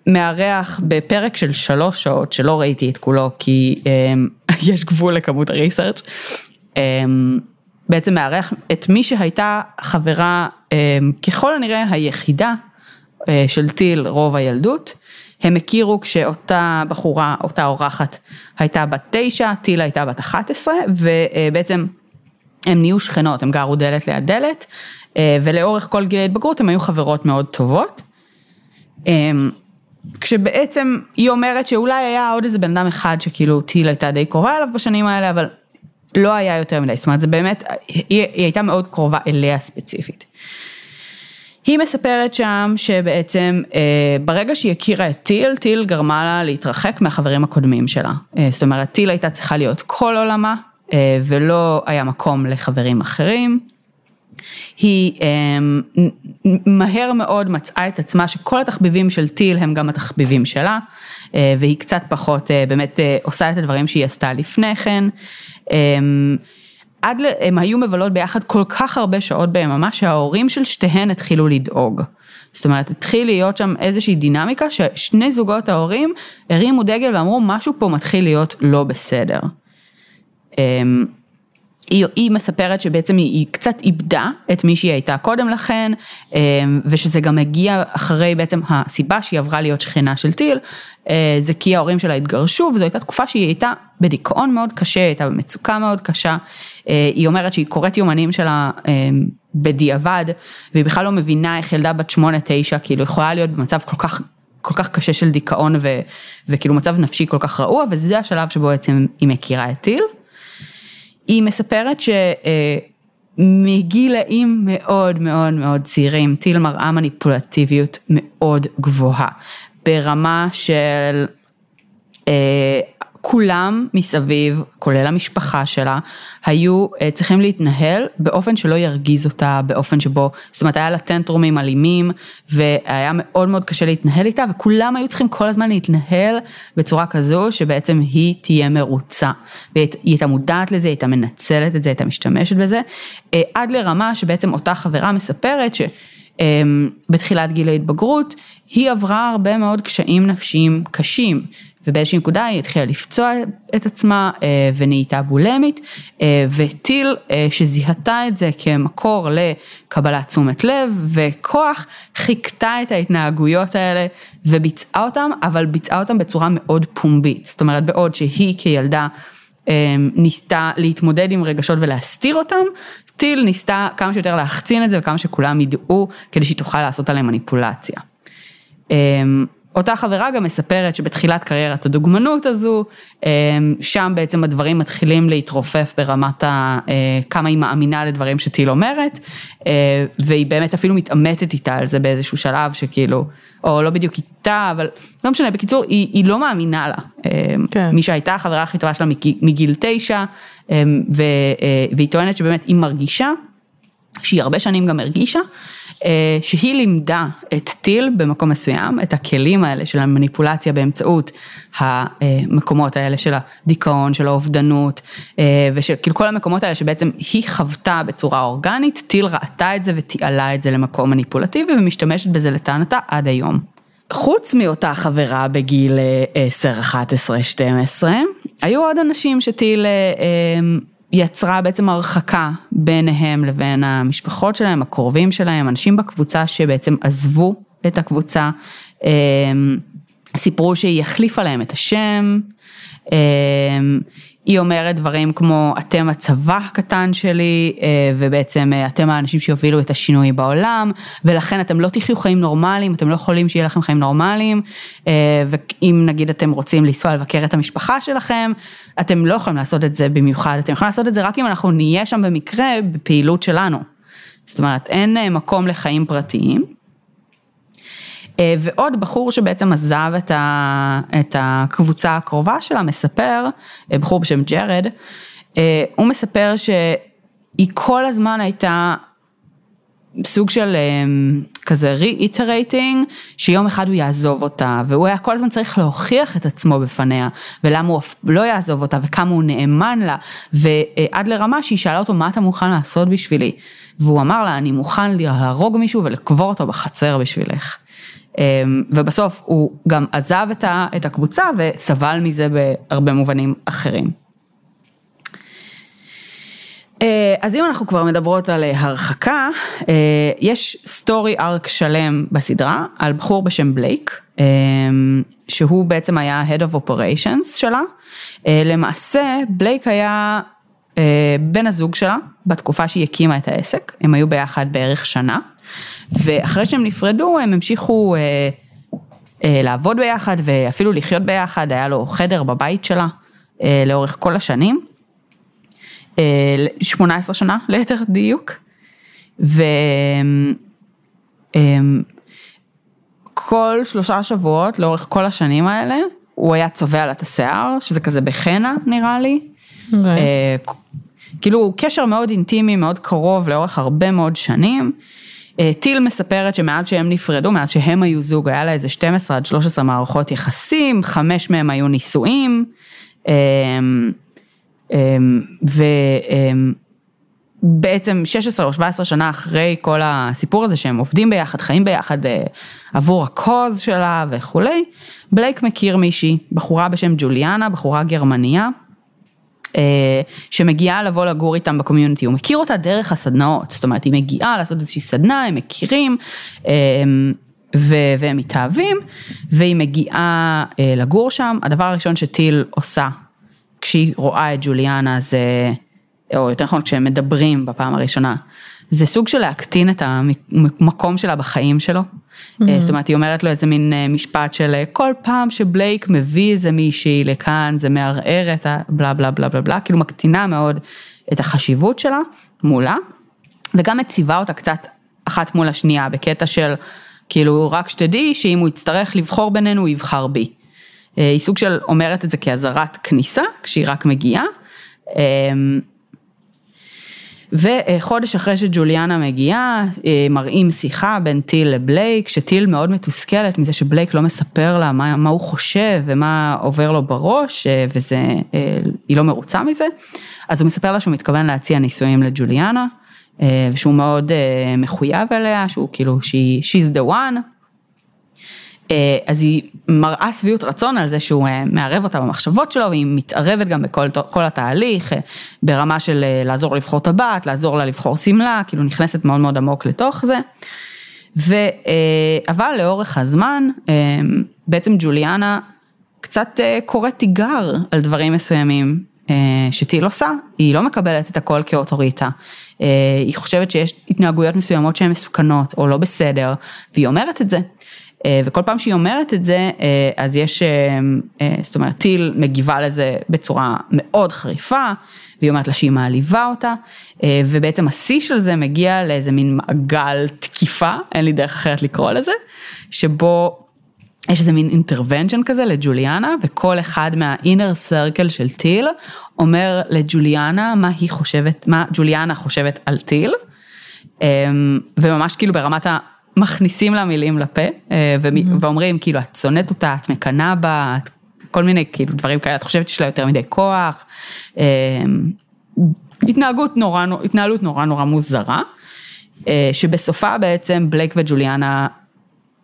מארח בפרק של שלוש שעות, שלא ראיתי את כולו כי um, יש גבול לכמות הריסרצ', um, בעצם מארח את מי שהייתה חברה um, ככל הנראה היחידה uh, של טיל רוב הילדות. הם הכירו כשאותה בחורה, אותה אורחת הייתה בת תשע, טיל הייתה בת 11 ובעצם הם נהיו שכנות, הם גרו דלת ליד דלת ולאורך כל גיל ההתבגרות הם היו חברות מאוד טובות. כשבעצם היא אומרת שאולי היה עוד איזה בן אדם אחד שכאילו טיל הייתה די קרובה אליו בשנים האלה, אבל לא היה יותר מדי, זאת אומרת זה באמת, היא, היא הייתה מאוד קרובה אליה ספציפית. היא מספרת שם שבעצם אה, ברגע שהיא הכירה את טיל, טיל גרמה לה להתרחק מהחברים הקודמים שלה. אה, זאת אומרת, טיל הייתה צריכה להיות כל עולמה, אה, ולא היה מקום לחברים אחרים. היא אמ, מהר מאוד מצאה את עצמה שכל התחביבים של טיל הם גם התחביבים שלה, אה, והיא קצת פחות אה, באמת אה, עושה את הדברים שהיא עשתה לפני כן. אמ, עד, הם היו מבלות ביחד כל כך הרבה שעות ביממה שההורים של שתיהן התחילו לדאוג. זאת אומרת, התחיל להיות שם איזושהי דינמיקה ששני זוגות ההורים הרימו דגל ואמרו משהו פה מתחיל להיות לא בסדר. היא, היא מספרת שבעצם היא, היא קצת איבדה את מי שהיא הייתה קודם לכן, אמ, ושזה גם הגיע אחרי בעצם הסיבה שהיא עברה להיות שכנה של טיל, אה, זה כי ההורים שלה התגרשו, וזו הייתה תקופה שהיא הייתה בדיכאון מאוד קשה, הייתה במצוקה מאוד קשה. אה, היא אומרת שהיא קוראת יומנים שלה בדיעבד, והיא בכלל לא מבינה איך ילדה בת שמונה, תשע, כאילו יכולה להיות במצב כל כך כל כך קשה של דיכאון ו, וכאילו מצב נפשי כל כך רעוע, וזה השלב שבו בעצם היא מכירה את טיל. היא מספרת שמגילאים מאוד מאוד מאוד צעירים, טיל מראה מניפולטיביות מאוד גבוהה, ברמה של אה, כולם מסביב, כולל המשפחה שלה, היו אה, צריכים להתנהל באופן שלא ירגיז אותה, באופן שבו, זאת אומרת היה לה טנטרומים אלימים, והיה מאוד מאוד קשה להתנהל איתה, וכולם היו צריכים כל הזמן להתנהל בצורה כזו שבעצם היא תהיה מרוצה. והיא הייתה מודעת לזה, היא הייתה מנצלת את זה, הייתה משתמשת בזה, אה, עד לרמה שבעצם אותה חברה מספרת ש... בתחילת גיל ההתבגרות, היא עברה הרבה מאוד קשיים נפשיים קשים, ובאיזושהי נקודה היא התחילה לפצוע את עצמה ונהייתה בולמית, וטיל שזיהתה את זה כמקור לקבלת תשומת לב וכוח, חיכתה את ההתנהגויות האלה וביצעה אותם, אבל ביצעה אותם בצורה מאוד פומבית, זאת אומרת בעוד שהיא כילדה ניסתה להתמודד עם רגשות ולהסתיר אותם, טיל ניסתה כמה שיותר להחצין את זה וכמה שכולם ידעו כדי שהיא תוכל לעשות עליהם מניפולציה. אותה חברה גם מספרת שבתחילת קריירת הדוגמנות הזו, שם בעצם הדברים מתחילים להתרופף ברמת ה... כמה היא מאמינה לדברים שטיל אומרת, והיא באמת אפילו מתעמתת איתה על זה באיזשהו שלב שכאילו, או לא בדיוק איתה, אבל לא משנה, בקיצור, היא, היא לא מאמינה לה. כן. מי שהייתה החברה הכי טובה שלה מגיל תשע, והיא טוענת שבאמת היא מרגישה, שהיא הרבה שנים גם הרגישה, שהיא לימדה את טיל במקום מסוים, את הכלים האלה של המניפולציה באמצעות המקומות האלה של הדיכאון, של האובדנות, ושל כאילו כל המקומות האלה שבעצם היא חוותה בצורה אורגנית, טיל ראתה את זה ותיעלה את זה למקום מניפולטיבי ומשתמשת בזה לטענתה עד היום. חוץ מאותה חברה בגיל 10, 11, 12, היו עוד אנשים שטיל יצרה בעצם הרחקה ביניהם לבין המשפחות שלהם, הקרובים שלהם, אנשים בקבוצה שבעצם עזבו את הקבוצה, סיפרו שהיא החליפה להם את השם, היא אומרת דברים כמו אתם הצבא הקטן שלי ובעצם אתם האנשים שיובילו את השינוי בעולם ולכן אתם לא תחיו חיים נורמליים, אתם לא יכולים שיהיה לכם חיים נורמליים ואם נגיד אתם רוצים לנסוע לבקר את המשפחה שלכם, אתם לא יכולים לעשות את זה במיוחד, אתם יכולים לעשות את זה רק אם אנחנו נהיה שם במקרה בפעילות שלנו. זאת אומרת אין מקום לחיים פרטיים. ועוד בחור שבעצם עזב את, ה, את הקבוצה הקרובה שלה מספר, בחור בשם ג'רד, הוא מספר שהיא כל הזמן הייתה סוג של כזה re-iterating, שיום אחד הוא יעזוב אותה, והוא היה כל הזמן צריך להוכיח את עצמו בפניה, ולמה הוא לא יעזוב אותה, וכמה הוא נאמן לה, ועד לרמה שהיא שאלה אותו, מה אתה מוכן לעשות בשבילי? והוא אמר לה, אני מוכן להרוג מישהו ולקבור אותו בחצר בשבילך. ובסוף הוא גם עזב את הקבוצה וסבל מזה בהרבה מובנים אחרים. אז אם אנחנו כבר מדברות על הרחקה, יש סטורי ארק שלם בסדרה על בחור בשם בלייק, שהוא בעצם היה Head of Operations שלה. למעשה בלייק היה בן הזוג שלה בתקופה שהיא הקימה את העסק, הם היו ביחד בערך שנה. ואחרי שהם נפרדו הם המשיכו אה, אה, לעבוד ביחד ואפילו לחיות ביחד, היה לו חדר בבית שלה אה, לאורך כל השנים, אה, 18 שנה ליתר דיוק, וכל אה, שלושה שבועות לאורך כל השנים האלה, הוא היה צובע לה את השיער, שזה כזה בחנה נראה לי. Okay. אוקיי. אה, כאילו קשר מאוד אינטימי, מאוד קרוב לאורך הרבה מאוד שנים. אה, טיל מספרת שמאז שהם נפרדו, מאז שהם היו זוג, היה לה איזה 12 עד 13 מערכות יחסים, חמש מהם היו נישואים, אמ, אמ, ובעצם 16 או 17 שנה אחרי כל הסיפור הזה שהם עובדים ביחד, חיים ביחד אה, עבור הקוז שלה וכולי, בלייק מכיר מישהי, בחורה בשם ג'וליאנה, בחורה גרמניה. אה, שמגיעה לבוא לגור איתם בקומיוניטי, הוא מכיר אותה דרך הסדנאות, זאת אומרת היא מגיעה לעשות איזושהי סדנה, הם מכירים אה, והם מתאהבים, והיא מגיעה אה, לגור שם, הדבר הראשון שטיל עושה כשהיא רואה את ג'וליאנה זה, או יותר נכון כשהם מדברים בפעם הראשונה, זה סוג של להקטין את המקום שלה בחיים שלו. Mm-hmm. זאת אומרת, היא אומרת לו איזה מין אה, משפט של אה, כל פעם שבלייק מביא איזה מישהי לכאן, זה מערער את הבלה בלה בלה בלה בלה, כאילו מקטינה מאוד את החשיבות שלה מולה, וגם מציבה אותה קצת אחת מול השנייה, בקטע של כאילו רק שתדעי שאם הוא יצטרך לבחור בינינו, הוא יבחר בי. היא סוג של אומרת את זה כאזהרת כניסה, כשהיא רק מגיעה. וחודש אחרי שג'וליאנה מגיעה, אה, מראים שיחה בין טיל לבלייק, שטיל מאוד מתוסכלת מזה שבלייק לא מספר לה מה, מה הוא חושב ומה עובר לו בראש, אה, וזה, אה, היא לא מרוצה מזה. אז הוא מספר לה שהוא מתכוון להציע נישואים לג'וליאנה, ושהוא מאוד מחויב אליה, שהוא כאילו, she, she's the one. אז היא מראה שביעות רצון על זה שהוא מערב אותה במחשבות שלו, והיא מתערבת גם בכל התהליך, ברמה של לעזור לבחור טבעת, לעזור לה לבחור שמלה, כאילו נכנסת מאוד מאוד עמוק לתוך זה. ו, אבל לאורך הזמן, בעצם ג'וליאנה קצת קוראת תיגר על דברים מסוימים שטיל עושה, היא לא מקבלת את הכל כאוטוריטה. היא חושבת שיש התנהגויות מסוימות שהן מסוכנות או לא בסדר, והיא אומרת את זה. וכל פעם שהיא אומרת את זה, אז יש, זאת אומרת, טיל מגיבה לזה בצורה מאוד חריפה, והיא אומרת לה שהיא מעליבה אותה, ובעצם השיא של זה מגיע לאיזה מין מעגל תקיפה, אין לי דרך אחרת לקרוא לזה, שבו יש איזה מין אינטרוונצ'ן כזה לג'וליאנה, וכל אחד מהאינר סרקל של טיל אומר לג'וליאנה מה היא חושבת, מה ג'וליאנה חושבת על טיל, וממש כאילו ברמת ה... מכניסים לה מילים לפה, ואומרים כאילו את שונאת אותה, את מקנאה בה, כל מיני כאילו דברים כאלה, את חושבת שיש לה יותר מדי כוח, התנהגות נורא, התנהלות נורא נורא מוזרה, שבסופה בעצם בלייק וג'וליאנה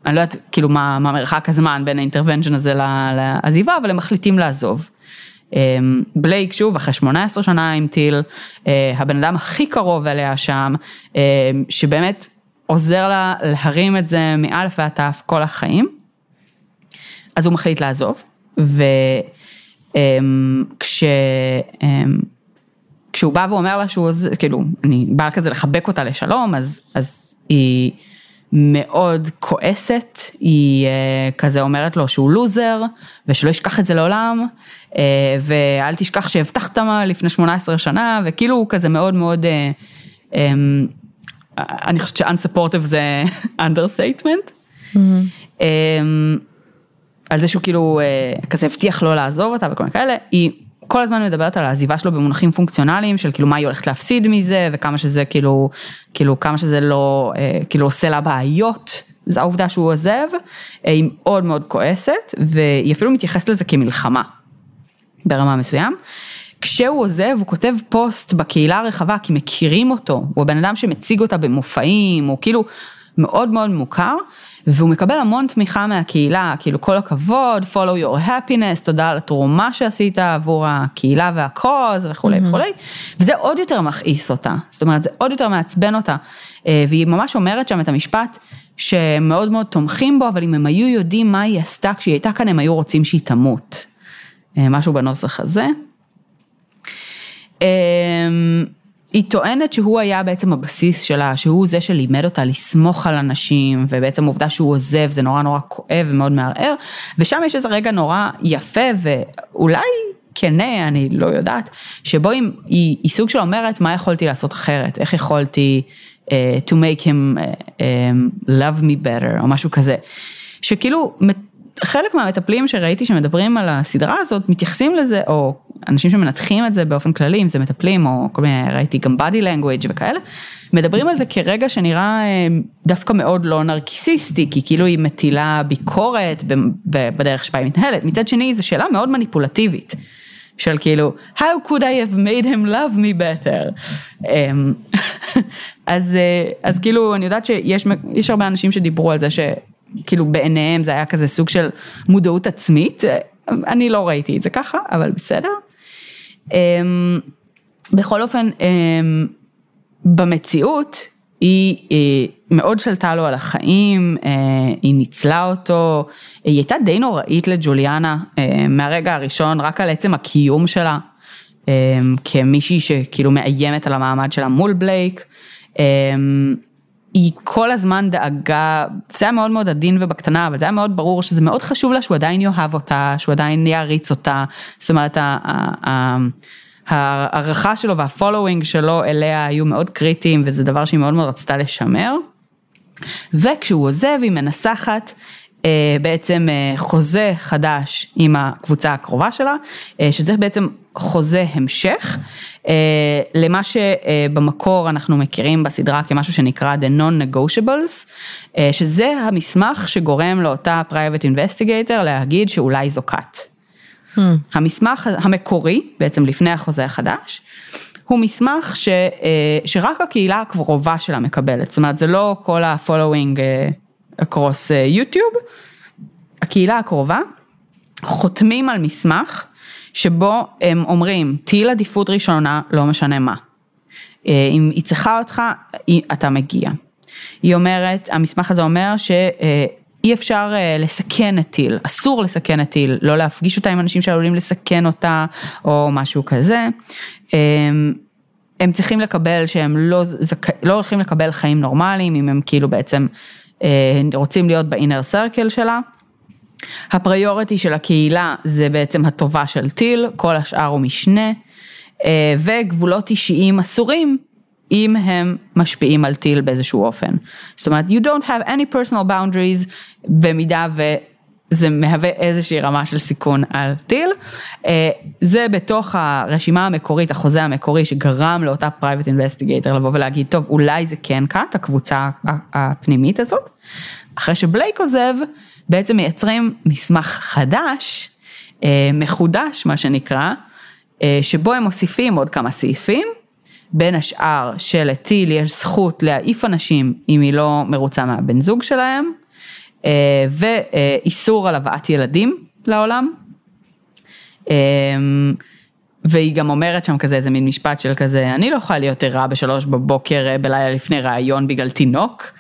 אני לא יודעת כאילו מה, מה מרחק הזמן בין האינטרוונצ'ן הזה לעזיבה, אבל הם מחליטים לעזוב. בלייק שוב אחרי 18 שנה עם טיל, הבן אדם הכי קרוב אליה שם, שבאמת עוזר לה להרים את זה מאלף ועד תף כל החיים. אז הוא מחליט לעזוב, וכש... כשהוא בא ואומר לה שהוא עוזב, כאילו, אני באה כזה לחבק אותה לשלום, אז, אז היא... מאוד כועסת, היא כזה אומרת לו שהוא לוזר ושלא ישכח את זה לעולם ואל תשכח שהבטחת מה לפני 18 שנה וכאילו הוא כזה מאוד מאוד, אני חושבת ש-unsupportive זה understatement, mm-hmm. על זה שהוא כאילו כזה הבטיח לא לעזוב אותה וכל מיני כאלה, היא כל הזמן מדברת על העזיבה שלו במונחים פונקציונליים של כאילו מה היא הולכת להפסיד מזה וכמה שזה כאילו, כאילו כמה שזה לא, כאילו עושה לה בעיות, זו העובדה שהוא עוזב, היא מאוד מאוד כועסת והיא אפילו מתייחסת לזה כמלחמה ברמה מסוים. כשהוא עוזב הוא כותב פוסט בקהילה הרחבה כי מכירים אותו, הוא הבן אדם שמציג אותה במופעים, הוא כאילו מאוד מאוד מוכר. והוא מקבל המון תמיכה מהקהילה, כאילו כל הכבוד, follow your happiness, תודה על התרומה שעשית עבור הקהילה והקוז וכולי mm-hmm. וכולי, וזה עוד יותר מכעיס אותה, זאת אומרת זה עוד יותר מעצבן אותה, אה, והיא ממש אומרת שם את המשפט שמאוד מאוד תומכים בו, אבל אם הם היו יודעים מה היא עשתה כשהיא הייתה כאן, הם היו רוצים שהיא תמות, אה, משהו בנוסח הזה. אמ, היא טוענת שהוא היה בעצם הבסיס שלה, שהוא זה שלימד אותה לסמוך על אנשים, ובעצם עובדה שהוא עוזב זה נורא נורא כואב ומאוד מערער, ושם יש איזה רגע נורא יפה ואולי כנה, אני לא יודעת, שבו היא, היא, היא סוג של אומרת מה יכולתי לעשות אחרת, איך יכולתי uh, to make him uh, um, love me better? או משהו כזה, שכאילו חלק מהמטפלים שראיתי שמדברים על הסדרה הזאת מתייחסים לזה, או אנשים שמנתחים את זה באופן כללי, אם זה מטפלים או כל מיני, ראיתי גם body language וכאלה, מדברים על זה כרגע שנראה אה, דווקא מאוד לא נרקיסיסטי, כי כאילו היא מטילה ביקורת בדרך שבה היא מתנהלת. מצד שני, זו שאלה מאוד מניפולטיבית. של כאילו, how could I have made him love me better? אמ, אז, אה, אז כאילו, אני יודעת שיש הרבה אנשים שדיברו על זה שכאילו בעיניהם זה היה כזה סוג של מודעות עצמית, אני לא ראיתי את זה ככה, אבל בסדר. אמ, בכל אופן, אמ, במציאות, היא, היא מאוד שלטה לו על החיים, אה, היא ניצלה אותו, היא הייתה די נוראית לג'וליאנה אה, מהרגע הראשון, רק על עצם הקיום שלה, אמ, כמישהי שכאילו מאיימת על המעמד שלה מול בלייק. היא כל הזמן דאגה, זה היה מאוד מאוד עדין ובקטנה, אבל זה היה מאוד ברור שזה מאוד חשוב לה שהוא עדיין יאהב אותה, שהוא עדיין יעריץ אותה, זאת אומרת ההערכה שלו והפולווינג שלו אליה היו מאוד קריטיים וזה דבר שהיא מאוד מאוד רצתה לשמר. וכשהוא עוזב היא מנסחת בעצם אה, חוזה חדש עם הקבוצה הקרובה שלה, אה, שזה בעצם חוזה המשך למה שבמקור אנחנו מכירים בסדרה כמשהו שנקרא The Non-Negotiables, שזה המסמך שגורם לאותה Private Investigator להגיד שאולי זו כת. Hmm. המסמך המקורי, בעצם לפני החוזה החדש, הוא מסמך ש, אה, שרק הקהילה הקרובה שלה מקבלת, זאת אומרת זה לא כל ה-following אה, across יוטיוב, הקהילה הקרובה חותמים על מסמך שבו הם אומרים טיל עדיפות ראשונה לא משנה מה. אם היא צריכה אותך, אתה מגיע. היא אומרת, המסמך הזה אומר שאי אפשר לסכן את טיל, אסור לסכן את טיל, לא להפגיש אותה עם אנשים שעלולים לסכן אותה או משהו כזה. הם צריכים לקבל שהם לא, זכ... לא הולכים לקבל חיים נורמליים, אם הם כאילו בעצם רוצים להיות באינר סרקל שלה. הפריוריטי של הקהילה זה בעצם הטובה של טיל, כל השאר הוא משנה, וגבולות אישיים אסורים אם הם משפיעים על טיל באיזשהו אופן. זאת אומרת, you don't have any personal boundaries במידה וזה מהווה איזושהי רמה של סיכון על טיל. זה בתוך הרשימה המקורית, החוזה המקורי שגרם לאותה private investigator לבוא ולהגיד, טוב, אולי זה כן קאט, הקבוצה הפנימית הזאת. אחרי שבלייק עוזב, בעצם מייצרים מסמך חדש, מחודש מה שנקרא, שבו הם מוסיפים עוד כמה סעיפים. בין השאר שלטיל יש זכות להעיף אנשים אם היא לא מרוצה מהבן זוג שלהם, ואיסור על הבאת ילדים לעולם. והיא גם אומרת שם כזה איזה מין משפט של כזה, אני לא יכולה להיות ערה בשלוש בבוקר בלילה לפני ראיון בגלל תינוק,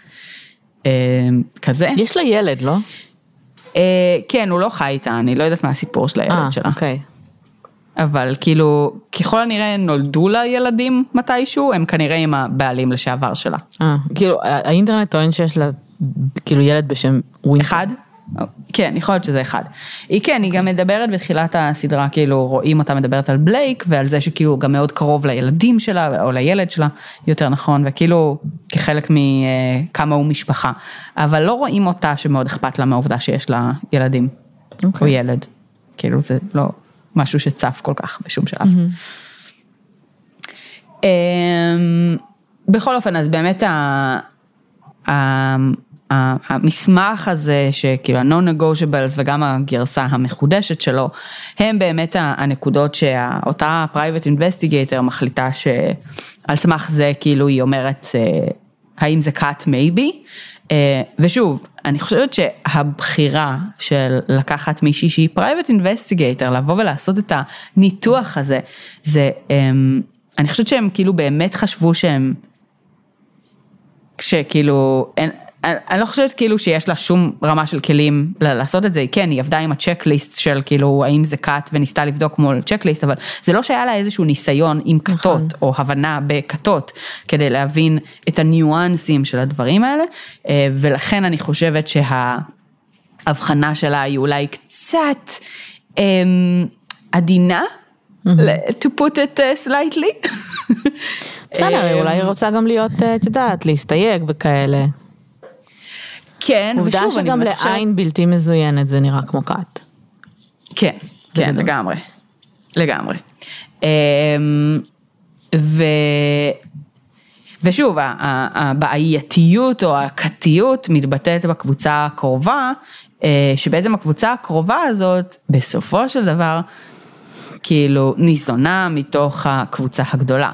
כזה.
יש לה ילד, לא?
כן, הוא לא חי איתה, אני לא יודעת מה הסיפור של הילד שלה.
אה, אוקיי.
אבל כאילו, ככל הנראה נולדו לה ילדים מתישהו, הם כנראה עם הבעלים לשעבר שלה.
אה, כאילו, האינטרנט טוען שיש לה כאילו ילד בשם ווינטר.
אחד? כן, יכול להיות שזה אחד. היא כן, היא גם מדברת בתחילת הסדרה, כאילו רואים אותה מדברת על בלייק ועל זה שכאילו גם מאוד קרוב לילדים שלה, או לילד שלה, יותר נכון, וכאילו כחלק מכמה הוא משפחה. אבל לא רואים אותה שמאוד אכפת לה מהעובדה שיש לה ילדים, okay. או ילד. כאילו זה לא משהו שצף כל כך בשום שלב. Mm-hmm. בכל אופן, אז באמת ה... המסמך הזה שכאילו ה-non-negotiables וגם הגרסה המחודשת שלו, הם באמת הנקודות שאותה private investigator מחליטה שעל סמך זה כאילו היא אומרת האם זה cut maybe, ושוב, אני חושבת שהבחירה של לקחת מישהי שהיא private investigator, לבוא ולעשות את הניתוח הזה, זה, אני חושבת שהם כאילו באמת חשבו שהם, שכאילו, אין, אני לא חושבת כאילו שיש לה שום רמה של כלים לעשות את זה, כן, היא עבדה עם הצ'קליסט של כאילו האם זה קאט וניסתה לבדוק מול צ'קליסט, אבל זה לא שהיה לה איזשהו ניסיון עם כתות נכון. או הבנה בכתות כדי להבין את הניואנסים של הדברים האלה, ולכן אני חושבת שההבחנה שלה היא אולי קצת אמ, עדינה, to put it slightly.
בסדר, אולי היא רוצה גם להיות, את יודעת, להסתייג וכאלה.
כן,
עובדה שגם לעין בלתי מזוינת זה נראה כמו כת.
כן, כן, לגמרי, לגמרי. ו... ושוב, הבעייתיות או הכתיות מתבטאת בקבוצה הקרובה, שבעצם הקבוצה הקרובה הזאת, בסופו של דבר, כאילו ניזונה מתוך הקבוצה הגדולה.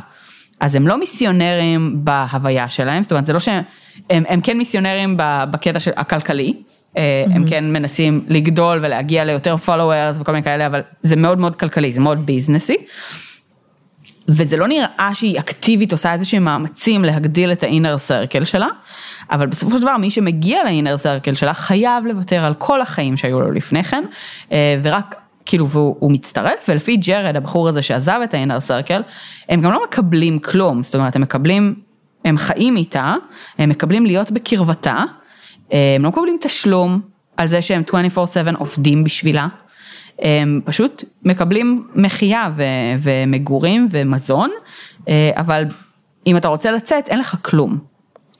אז הם לא מיסיונרים בהוויה שלהם, זאת אומרת זה לא שהם, הם, הם כן מיסיונרים בקטע של הכלכלי, mm-hmm. הם כן מנסים לגדול ולהגיע ליותר followers וכל מיני כאלה, אבל זה מאוד מאוד כלכלי, זה מאוד ביזנסי. וזה לא נראה שהיא אקטיבית עושה איזה שהם מאמצים להגדיל את האינר סרקל שלה, אבל בסופו של דבר מי שמגיע לאינר סרקל שלה חייב לוותר על כל החיים שהיו לו לפני כן, ורק כאילו והוא מצטרף ולפי ג'רד הבחור הזה שעזב את ה-inner circle, הם גם לא מקבלים כלום, זאת אומרת הם מקבלים, הם חיים איתה, הם מקבלים להיות בקרבתה, הם לא מקבלים תשלום על זה שהם 24/7 עובדים בשבילה, הם פשוט מקבלים מחיה ו- ומגורים ומזון, אבל אם אתה רוצה לצאת אין לך כלום.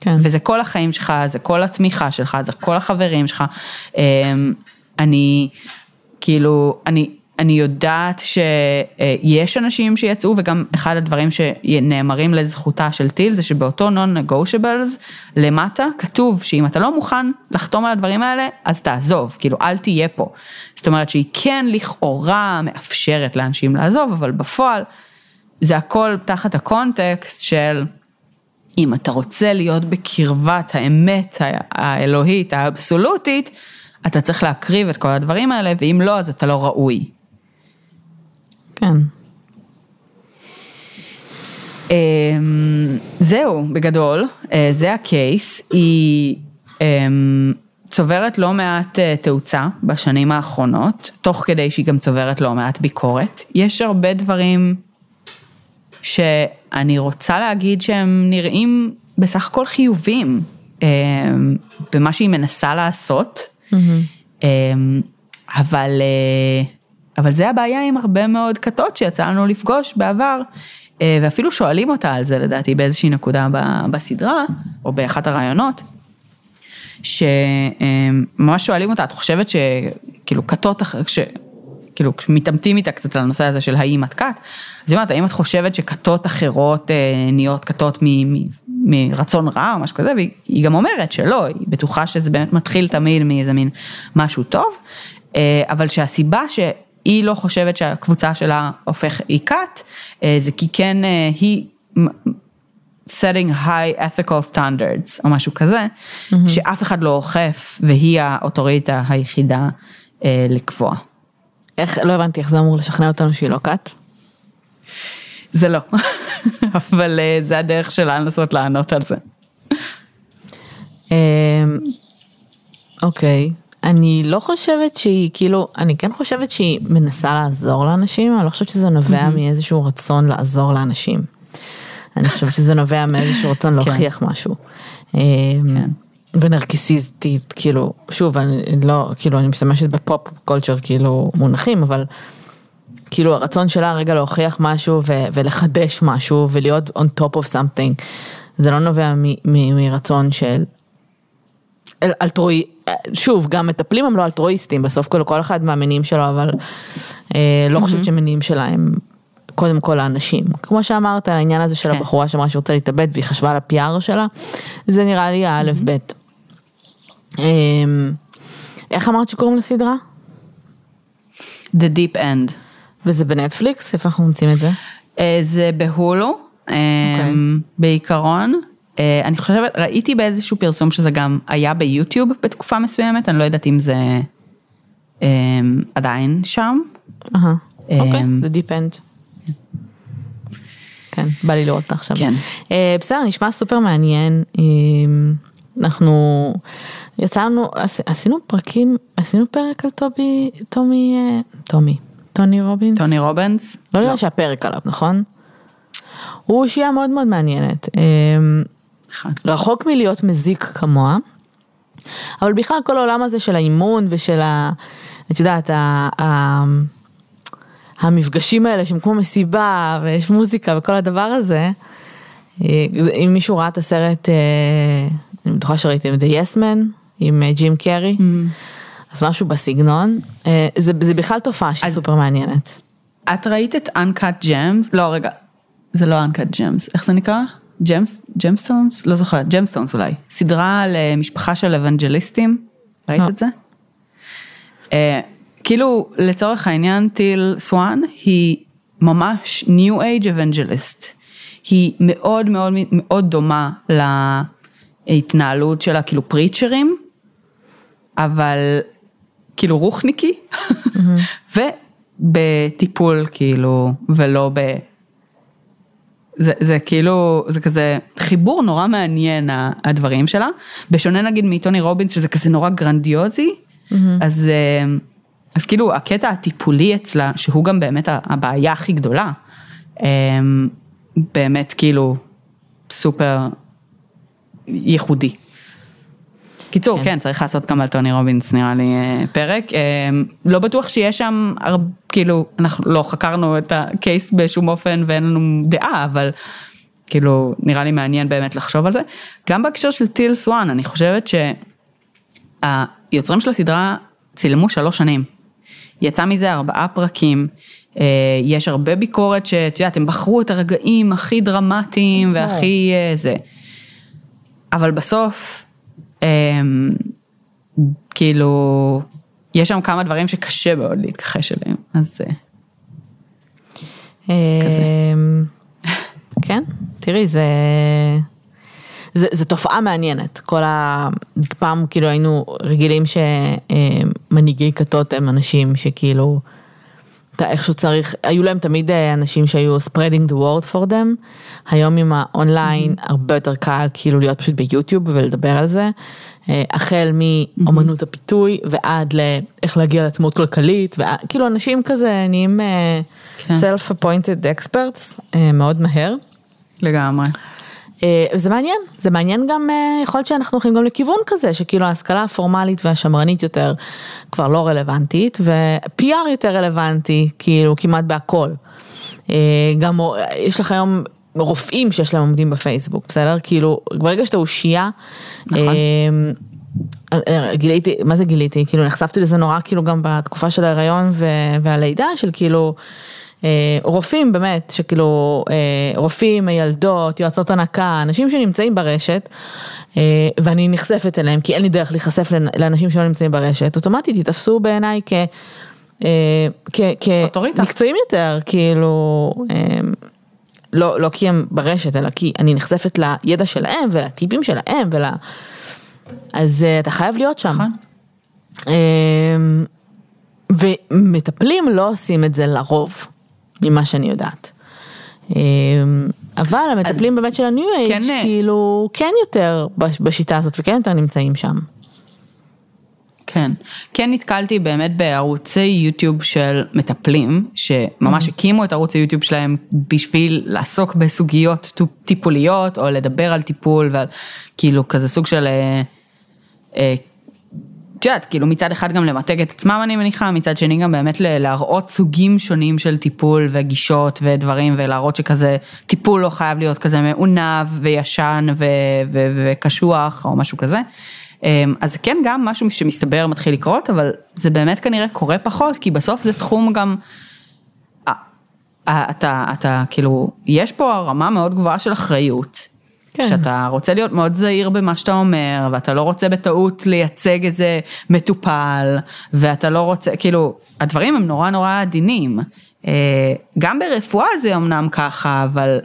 כן. וזה כל החיים שלך, זה כל התמיכה שלך, זה כל החברים שלך. אני כאילו, אני, אני יודעת שיש אנשים שיצאו וגם אחד הדברים שנאמרים לזכותה של טיל זה שבאותו non-negotiables למטה כתוב שאם אתה לא מוכן לחתום על הדברים האלה אז תעזוב, כאילו אל תהיה פה. זאת אומרת שהיא כן לכאורה מאפשרת לאנשים לעזוב אבל בפועל זה הכל תחת הקונטקסט של אם אתה רוצה להיות בקרבת האמת האלוהית, האבסולוטית, אתה צריך להקריב את כל הדברים האלה, ואם לא, אז אתה לא ראוי.
כן.
אמ, זהו, בגדול, אה, זה הקייס, היא אמ, צוברת לא מעט אה, תאוצה בשנים האחרונות, תוך כדי שהיא גם צוברת לא מעט ביקורת. יש הרבה דברים שאני רוצה להגיד שהם נראים בסך הכל חיובים אמ, במה שהיא מנסה לעשות, mm-hmm. אבל, אה, אבל זה הבעיה עם הרבה מאוד כתות שיצא לנו לפגוש בעבר. אה, ואפילו שואלים אותה על זה לדעתי באיזושהי נקודה בסדרה, או באחת הרעיונות, שממש שואלים אותה, את חושבת שכאילו כתות, ש... כאילו מתעמתים איתה קצת על הנושא הזה של האם את כת, אז היא אומרת, האם את חושבת שכתות אחרות אה, נהיות כתות מרצון רע או משהו כזה, והיא גם אומרת שלא, היא בטוחה שזה באמת מתחיל תמיד מאיזה מין משהו טוב, אה, אבל שהסיבה ש... היא לא חושבת שהקבוצה שלה הופך, היא כת, אה, זה כי כן אה, היא setting high ethical standards או משהו כזה, mm-hmm. שאף אחד לא אוכף והיא האוטוריטה היחידה אה, לקבוע.
איך, לא הבנתי איך זה אמור לשכנע אותנו שהיא לא כת?
זה לא, אבל זה הדרך שלה לנסות לענות על זה.
אמ, אוקיי. okay. אני לא חושבת שהיא, כאילו, אני כן חושבת שהיא מנסה לעזור לאנשים, אני לא חושבת שזה נובע mm-hmm. מאיזשהו רצון לעזור לאנשים. אני חושבת שזה נובע מאיזשהו רצון כן. להוכיח משהו. אמ, כן. ונרקיסיסטית, כאילו, שוב, אני לא, כאילו, אני משתמשת בפופ קולצ'ר, כאילו, מונחים, אבל כאילו הרצון שלה רגע להוכיח משהו ו- ולחדש משהו ולהיות on top of something, זה לא נובע מרצון של אלטרואי, שוב, גם מטפלים הם לא אלטרואיסטים, בסוף כל, כל אחד מהמינים שלו, אבל אה, לא חושבת שמניעים שלה הם קודם כל האנשים. כמו שאמרת, העניין הזה של כן. הבחורה שאמרה שהיא רוצה להתאבד והיא חשבה על הפיאר שלה, זה נראה לי האלף בית. אה, איך אמרת שקוראים לסדרה?
The Deep End.
וזה בנטפליקס? איפה אנחנו מוצאים את זה?
אה, זה בהולו, okay. אוקיי. בעיקרון. אה, אני חושבת, ראיתי באיזשהו פרסום שזה גם היה ביוטיוב בתקופה מסוימת, אני לא יודעת אם זה um, עדיין שם.
אהה, אוקיי, זה Deep End. כן, בא לי לראות אותה עכשיו.
כן.
Uh, בסדר, נשמע סופר מעניין. Uh, אנחנו יצאנו, עשינו פרקים, עשינו פרק על טובי, טומי, uh, טומי, טוני רובינס.
טוני רובינס?
לא נראה לא. שהפרק עליו, נכון? הוא אישייה מאוד מאוד מעניינת. רחוק מלהיות מזיק כמוה, אבל בכלל כל העולם הזה של האימון ושל ה... את יודעת, ה... ה... המפגשים האלה שהם כמו מסיבה ויש מוזיקה וכל הדבר הזה, אם מישהו ראה את הסרט, אה, אני בטוחה שראיתם, The Yes Man עם אה, ג'ים קרי, mm. אז משהו בסגנון, אה, זה, זה בכלל תופעה שהיא סופר מעניינת.
את ראית את Uncut Gems? לא רגע, זה לא Uncut Gems, איך זה נקרא? Gems, Gemstones? לא זוכרת, Gemstones אולי. סדרה על אה, משפחה של אבנג'ליסטים, ראית לא. את זה? Uh, כאילו לצורך העניין טיל סוואן היא ממש New Age Evangelist. היא מאוד מאוד מאוד דומה להתנהלות שלה כאילו פריצ'רים, אבל כאילו רוחניקי. ובטיפול כאילו, ולא ב... זה, זה כאילו, זה כזה חיבור נורא מעניין הדברים שלה, בשונה נגיד מטוני רובינס שזה כזה נורא גרנדיוזי, mm-hmm. אז, אה, אז כאילו הקטע הטיפולי אצלה, שהוא גם באמת הבעיה הכי גדולה, אה, באמת כאילו סופר ייחודי. קיצור, כן. כן, צריך לעשות גם על טוני רובינס נראה לי אה, פרק. לא בטוח שיש שם, הרבה, כאילו, אנחנו לא חקרנו את הקייס בשום אופן ואין לנו דעה, אבל כאילו, נראה לי מעניין באמת לחשוב על זה. גם בהקשר של טיל סואן, אני חושבת שהיוצרים של הסדרה צילמו שלוש שנים. יצא מזה ארבעה פרקים, אה, יש הרבה ביקורת שאת יודעת, הם בחרו את הרגעים הכי דרמטיים והכי זה. אבל בסוף, אמ, כאילו, יש שם כמה דברים שקשה מאוד להתכחש אליהם, אז אה,
כזה. אמ, תראי, זה... זה, זה תופעה מעניינת, כל ה... פעם כאילו היינו רגילים שמנהיגי כתות הם אנשים שכאילו, אתה איכשהו צריך, היו להם תמיד אה, אנשים שהיו spreading the word for them, היום עם האונליין mm-hmm. הרבה יותר קל כאילו להיות פשוט ביוטיוב ולדבר על זה, אה, החל מאומנות הפיתוי ועד לאיך להגיע לעצמאות כלכלית, וכאילו אנשים כזה נהיים אה, כן. self-appointed experts מאוד מהר.
לגמרי.
אה, זה מעניין, זה מעניין גם, אה, יכול להיות שאנחנו הולכים גם לכיוון כזה, שכאילו ההשכלה הפורמלית והשמרנית יותר כבר לא רלוונטית, ו-PR יותר רלוונטי, כאילו כמעט בהכל. אה, גם יש לך היום רופאים שיש להם עומדים בפייסבוק, בסדר? כאילו, ברגע שאתה אושייה, נכון. גיליתי, מה זה גיליתי? כאילו נחשפתי לזה נורא כאילו גם בתקופה של ההיריון והלידה של כאילו אה, רופאים באמת, שכאילו אה, רופאים, מיילדות, יועצות הנקה, אנשים שנמצאים ברשת, אה, ואני נחשפת אליהם, כי אין לי דרך להיחשף לאנשים שלא נמצאים ברשת, אוטומטית יתפסו בעיניי כ... כמקצועיים יותר, כאילו, לא, לא כי הם ברשת, אלא כי אני נחשפת לידע שלהם ולטיפים שלהם ול... אז אתה חייב להיות שם. נכון. ומטפלים לא עושים את זה לרוב. ממה שאני יודעת. אמ, אבל המטפלים באמת של הניו אייג' כן, אה, כאילו כן יותר בשיטה הזאת וכן יותר נמצאים שם.
כן, כן נתקלתי באמת בערוצי יוטיוב של מטפלים, שממש mm-hmm. הקימו את ערוץ היוטיוב שלהם בשביל לעסוק בסוגיות טיפוליות, או לדבר על טיפול, ועל כאילו כזה סוג של אה, אה, את יודעת, כאילו מצד אחד גם למתג את עצמם אני מניחה, מצד שני גם באמת להראות סוגים שונים של טיפול וגישות ודברים ולהראות שכזה טיפול לא חייב להיות כזה מעונב וישן וקשוח או משהו כזה. אמ, אז כן גם משהו שמסתבר מתחיל לקרות, אבל זה באמת כנראה קורה פחות, כי בסוף זה תחום גם, אתה, אתה כאילו, יש פה רמה מאוד גבוהה של אחריות. כן. שאתה רוצה להיות מאוד זהיר במה שאתה אומר, ואתה לא רוצה בטעות לייצג איזה מטופל, ואתה לא רוצה, כאילו, הדברים הם נורא נורא עדינים. אה, גם ברפואה זה אמנם ככה, אבל,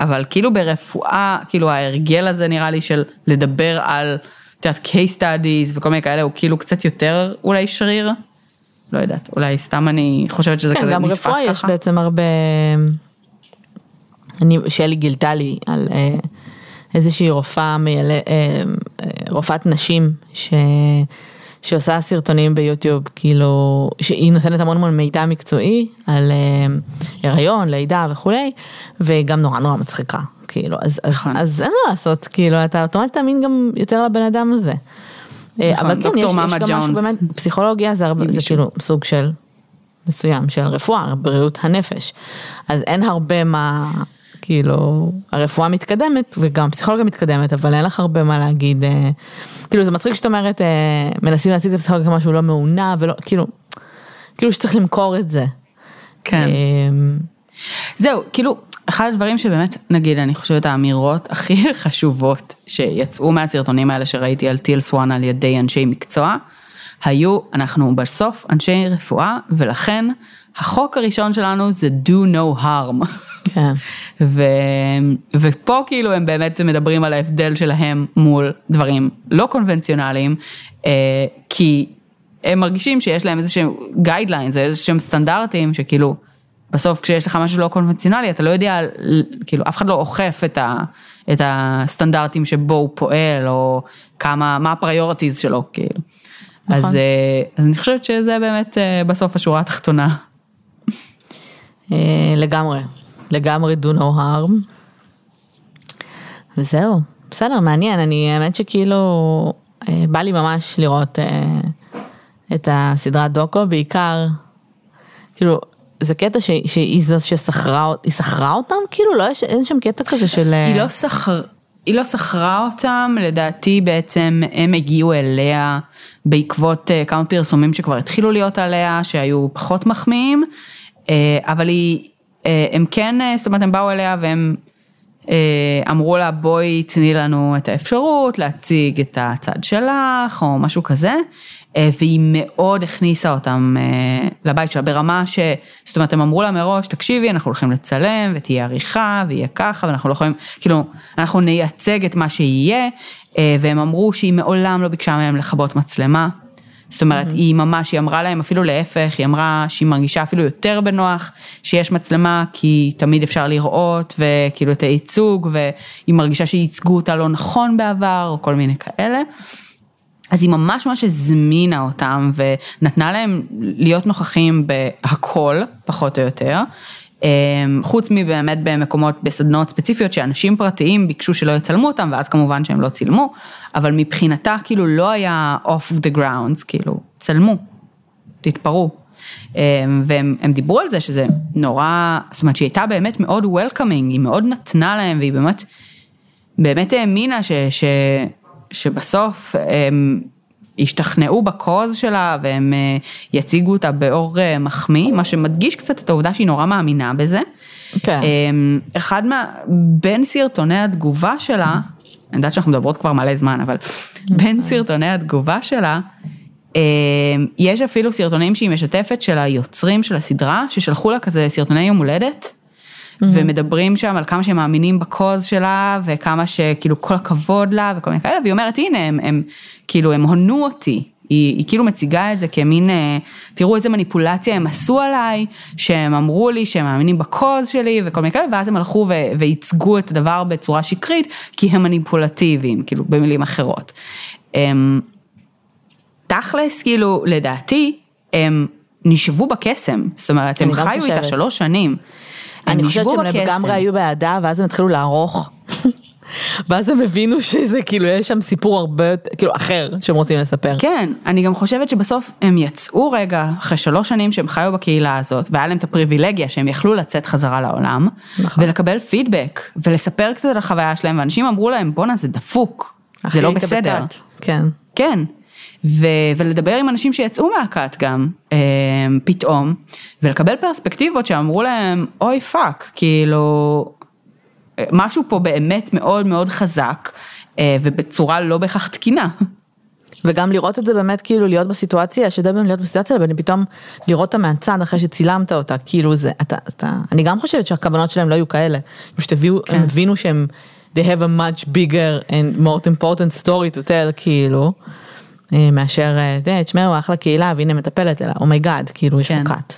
אבל כאילו ברפואה, כאילו ההרגל הזה נראה לי של לדבר על, את יודעת, case studies וכל מיני כאלה, הוא כאילו קצת יותר אולי שריר. לא יודעת, אולי סתם אני חושבת שזה כן, כזה נתפס ככה. כן, גם
ברפואה יש בעצם הרבה, אני, שלי גילתה לי על... אה, איזושהי רופאה, מייל... אה, אה, רופאת נשים, ש... שעושה סרטונים ביוטיוב, כאילו, שהיא נותנת המון המון מידע מקצועי על uh, הריון, לידה וכולי, וגם נורא נורא מצחיקה, כאילו, אז, אז, נכון. אז אין מה לעשות, כאילו, אתה אוטומטית תאמין גם יותר לבן אדם הזה. נכון, אבל כן, יש, יש גם ג'ונס. משהו באמת, פסיכולוגיה זה, הרבה, זה כאילו סוג של מסוים של רפואה, בריאות הנפש, אז אין הרבה מה... כאילו, הרפואה מתקדמת וגם פסיכולוגיה מתקדמת, אבל אין לך הרבה מה להגיד, אה, כאילו זה מצחיק שאת אומרת, אה, מנסים להציג את הפסיכולוגיה כמשהו לא מעונה ולא, כאילו, כאילו שצריך למכור את זה.
כן. אה, זהו, כאילו, אחד הדברים שבאמת, נגיד, אני חושבת האמירות הכי חשובות שיצאו מהסרטונים האלה שראיתי על טיל סואן על ידי אנשי מקצוע, היו, אנחנו בסוף אנשי רפואה, ולכן החוק הראשון שלנו זה do no harm. כן. ו, ופה כאילו הם באמת מדברים על ההבדל שלהם מול דברים לא קונבנציונליים, אה, כי הם מרגישים שיש להם איזה שהם guidelines, איזה שהם סטנדרטים שכאילו, בסוף כשיש לך משהו לא קונבנציונלי אתה לא יודע, כאילו אף אחד לא אוכף את, ה, את הסטנדרטים שבו הוא פועל, או כמה, מה ה priorities שלו, כאילו. נכון. אז, אה, אז אני חושבת שזה באמת אה, בסוף השורה התחתונה.
לגמרי. לגמרי do no harm. וזהו, בסדר, מעניין, אני האמת שכאילו, אה, בא לי ממש לראות אה, את הסדרת דוקו, בעיקר, כאילו, זה קטע ש, שהיא זו ששכרה, היא שכרה אותם? כאילו, לא, יש, אין שם קטע כזה של...
היא לא שכרה. היא לא שכרה אותם, לדעתי בעצם הם הגיעו אליה בעקבות אה, כמה פרסומים שכבר התחילו להיות עליה, שהיו פחות מחמיאים, אבל היא, אה, הם כן, אה, זאת אומרת הם באו אליה והם אה, אמרו לה בואי תני לנו את האפשרות להציג את הצד שלך או משהו כזה, אה, והיא מאוד הכניסה אותם אה, לבית שלה ברמה ש... זאת אומרת הם אמרו לה מראש תקשיבי אנחנו הולכים לצלם ותהיה עריכה ויהיה ככה ואנחנו לא יכולים, כאילו אנחנו נייצג את מה שיהיה, והם אמרו שהיא מעולם לא ביקשה מהם לכבות מצלמה. זאת אומרת, mm-hmm. היא ממש, היא אמרה להם אפילו להפך, היא אמרה שהיא מרגישה אפילו יותר בנוח שיש מצלמה, כי תמיד אפשר לראות, וכאילו את הייצוג, והיא מרגישה שייצגו אותה לא נכון בעבר, או כל מיני כאלה. אז היא ממש ממש הזמינה אותם ונתנה להם להיות נוכחים בהכל, פחות או יותר. אמ, חוץ מבאמת במקומות, בסדנאות ספציפיות שאנשים פרטיים ביקשו שלא יצלמו אותם ואז כמובן שהם לא צילמו, אבל מבחינתה כאילו לא היה off the grounds, כאילו צלמו, תתפרעו. אמ, והם דיברו על זה שזה נורא, זאת אומרת שהיא הייתה באמת מאוד welcoming, היא מאוד נתנה להם והיא באמת, באמת האמינה ש, ש, שבסוף הם ישתכנעו בקוז שלה והם אה, יציגו אותה באור אה, מחמיא, מה שמדגיש קצת את העובדה שהיא נורא מאמינה בזה. כן. אמ, אחד מה, בין סרטוני התגובה שלה, אני יודעת שאנחנו מדברות כבר מלא זמן, אבל בין סרטוני התגובה שלה, אמ, יש אפילו סרטונים שהיא משתפת של היוצרים של הסדרה, ששלחו לה כזה סרטוני יום הולדת, ומדברים שם על כמה שהם מאמינים בקוז שלה, וכמה שכאילו כל הכבוד לה וכל מיני כאלה, והיא אומרת הנה הם, הם כאילו הם הונו אותי, היא, היא כאילו מציגה את זה כמין, אה, תראו איזה מניפולציה הם עשו עליי, שהם אמרו לי שהם מאמינים בקוז שלי וכל מיני כאלה, ואז הם הלכו ו- וייצגו את הדבר בצורה שקרית, כי הם מניפולטיביים, כאילו במילים אחרות. הם, תכלס, כאילו, לדעתי, הם נשבו בקסם, זאת אומרת, הם חיו איתה שלוש שנים.
אני חושבת שהם לגמרי היו בעדה, ואז הם התחילו לערוך. ואז הם הבינו שזה כאילו יש שם סיפור הרבה יותר, כאילו אחר שהם רוצים לספר.
כן, אני גם חושבת שבסוף הם יצאו רגע אחרי שלוש שנים שהם חיו בקהילה הזאת והיה להם את הפריבילגיה שהם יכלו לצאת חזרה לעולם נכון. ולקבל פידבק ולספר קצת על החוויה שלהם ואנשים אמרו להם בואנה זה דפוק, זה לא בסדר. ב cut.
כן.
כן. ו- ולדבר עם אנשים שיצאו מהכת גם אה, פתאום ולקבל פרספקטיבות שאמרו להם אוי fuck כאילו משהו פה באמת מאוד מאוד חזק, אה, ובצורה לא בהכרח תקינה.
וגם לראות את זה באמת כאילו להיות בסיטואציה, שדי באמת להיות בסיטואציה, ופתאום לראות אותה מהצד אחרי שצילמת אותה, כאילו זה, אתה, אתה, אני גם חושבת שהכוונות שלהם לא היו כאלה, פשוט הביאו, כן. הם הבינו שהם, they have a much bigger and more important story to tell, כאילו, אה, מאשר, אה, תשמעו, אחלה קהילה, והנה מטפלת, אלא, oh my god, כאילו, יש כן. פה cult.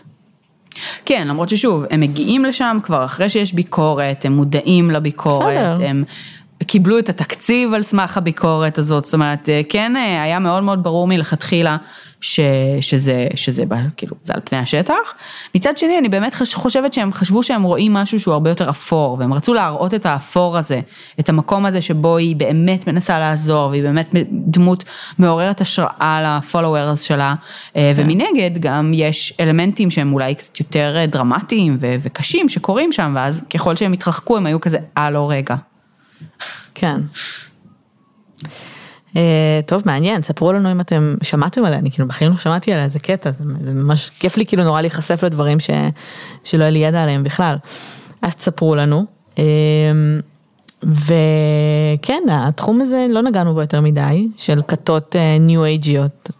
כן, למרות ששוב, הם מגיעים לשם כבר אחרי שיש ביקורת, הם מודעים לביקורת, בסדר. הם קיבלו את התקציב על סמך הביקורת הזאת, זאת אומרת, כן היה מאוד מאוד ברור מלכתחילה ש, שזה, שזה כאילו, זה על פני השטח. מצד שני, אני באמת חושבת שהם חשבו שהם רואים משהו שהוא הרבה יותר אפור, והם רצו להראות את האפור הזה, את המקום הזה שבו היא באמת מנסה לעזור, והיא באמת דמות מעוררת השראה לפולוורס שלה, אה, כן. ומנגד גם יש אלמנטים שהם אולי קצת יותר אה, דרמטיים ו- וקשים שקורים שם, ואז ככל שהם התרחקו הם היו כזה, אה לא רגע.
כן. אה, טוב מעניין ספרו לנו אם אתם שמעתם עליה אני כאילו בחיים לא שמעתי עליה זה קטע זה, זה ממש כיף לי כאילו נורא להיחשף לדברים ש, שלא היה לי ידע עליהם בכלל. אז תספרו לנו. אה, וכן התחום הזה לא נגענו בו יותר מדי של כתות ניו אייג'יות.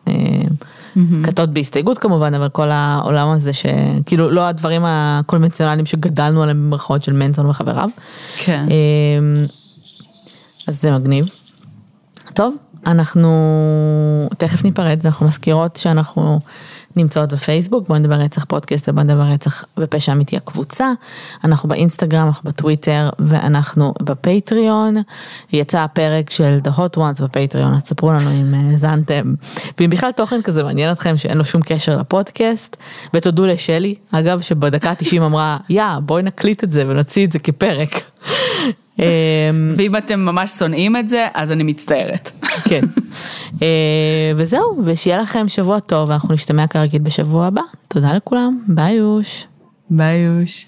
כתות בהסתייגות כמובן אבל כל העולם הזה שכאילו לא הדברים הקונבנציונליים שגדלנו עליהם במרכאות של מנסון וחבריו.
כן.
אז זה מגניב. טוב, אנחנו תכף ניפרד, אנחנו מזכירות שאנחנו נמצאות בפייסבוק, בוא נדבר רצח פודקאסט ובוא נדבר רצח ופשע אמיתי הקבוצה, אנחנו באינסטגרם, אנחנו בטוויטר ואנחנו בפטריון, יצא הפרק של The Hot Ones בפטריון, אז ספרו לנו אם האזנתם, ואם בכלל תוכן כזה מעניין אתכם שאין לו שום קשר לפודקאסט, ותודו לשלי, אגב שבדקה ה-90 אמרה, יא בואי נקליט את זה ונוציא את זה כפרק.
אמ, ואם אתם ממש שונאים את זה, אז אני מצטערת.
כן. אה, וזהו, ושיהיה לכם שבוע טוב, ואנחנו נשתמע כרגיל בשבוע הבא. תודה לכולם, ביי יוש.
ביי יוש.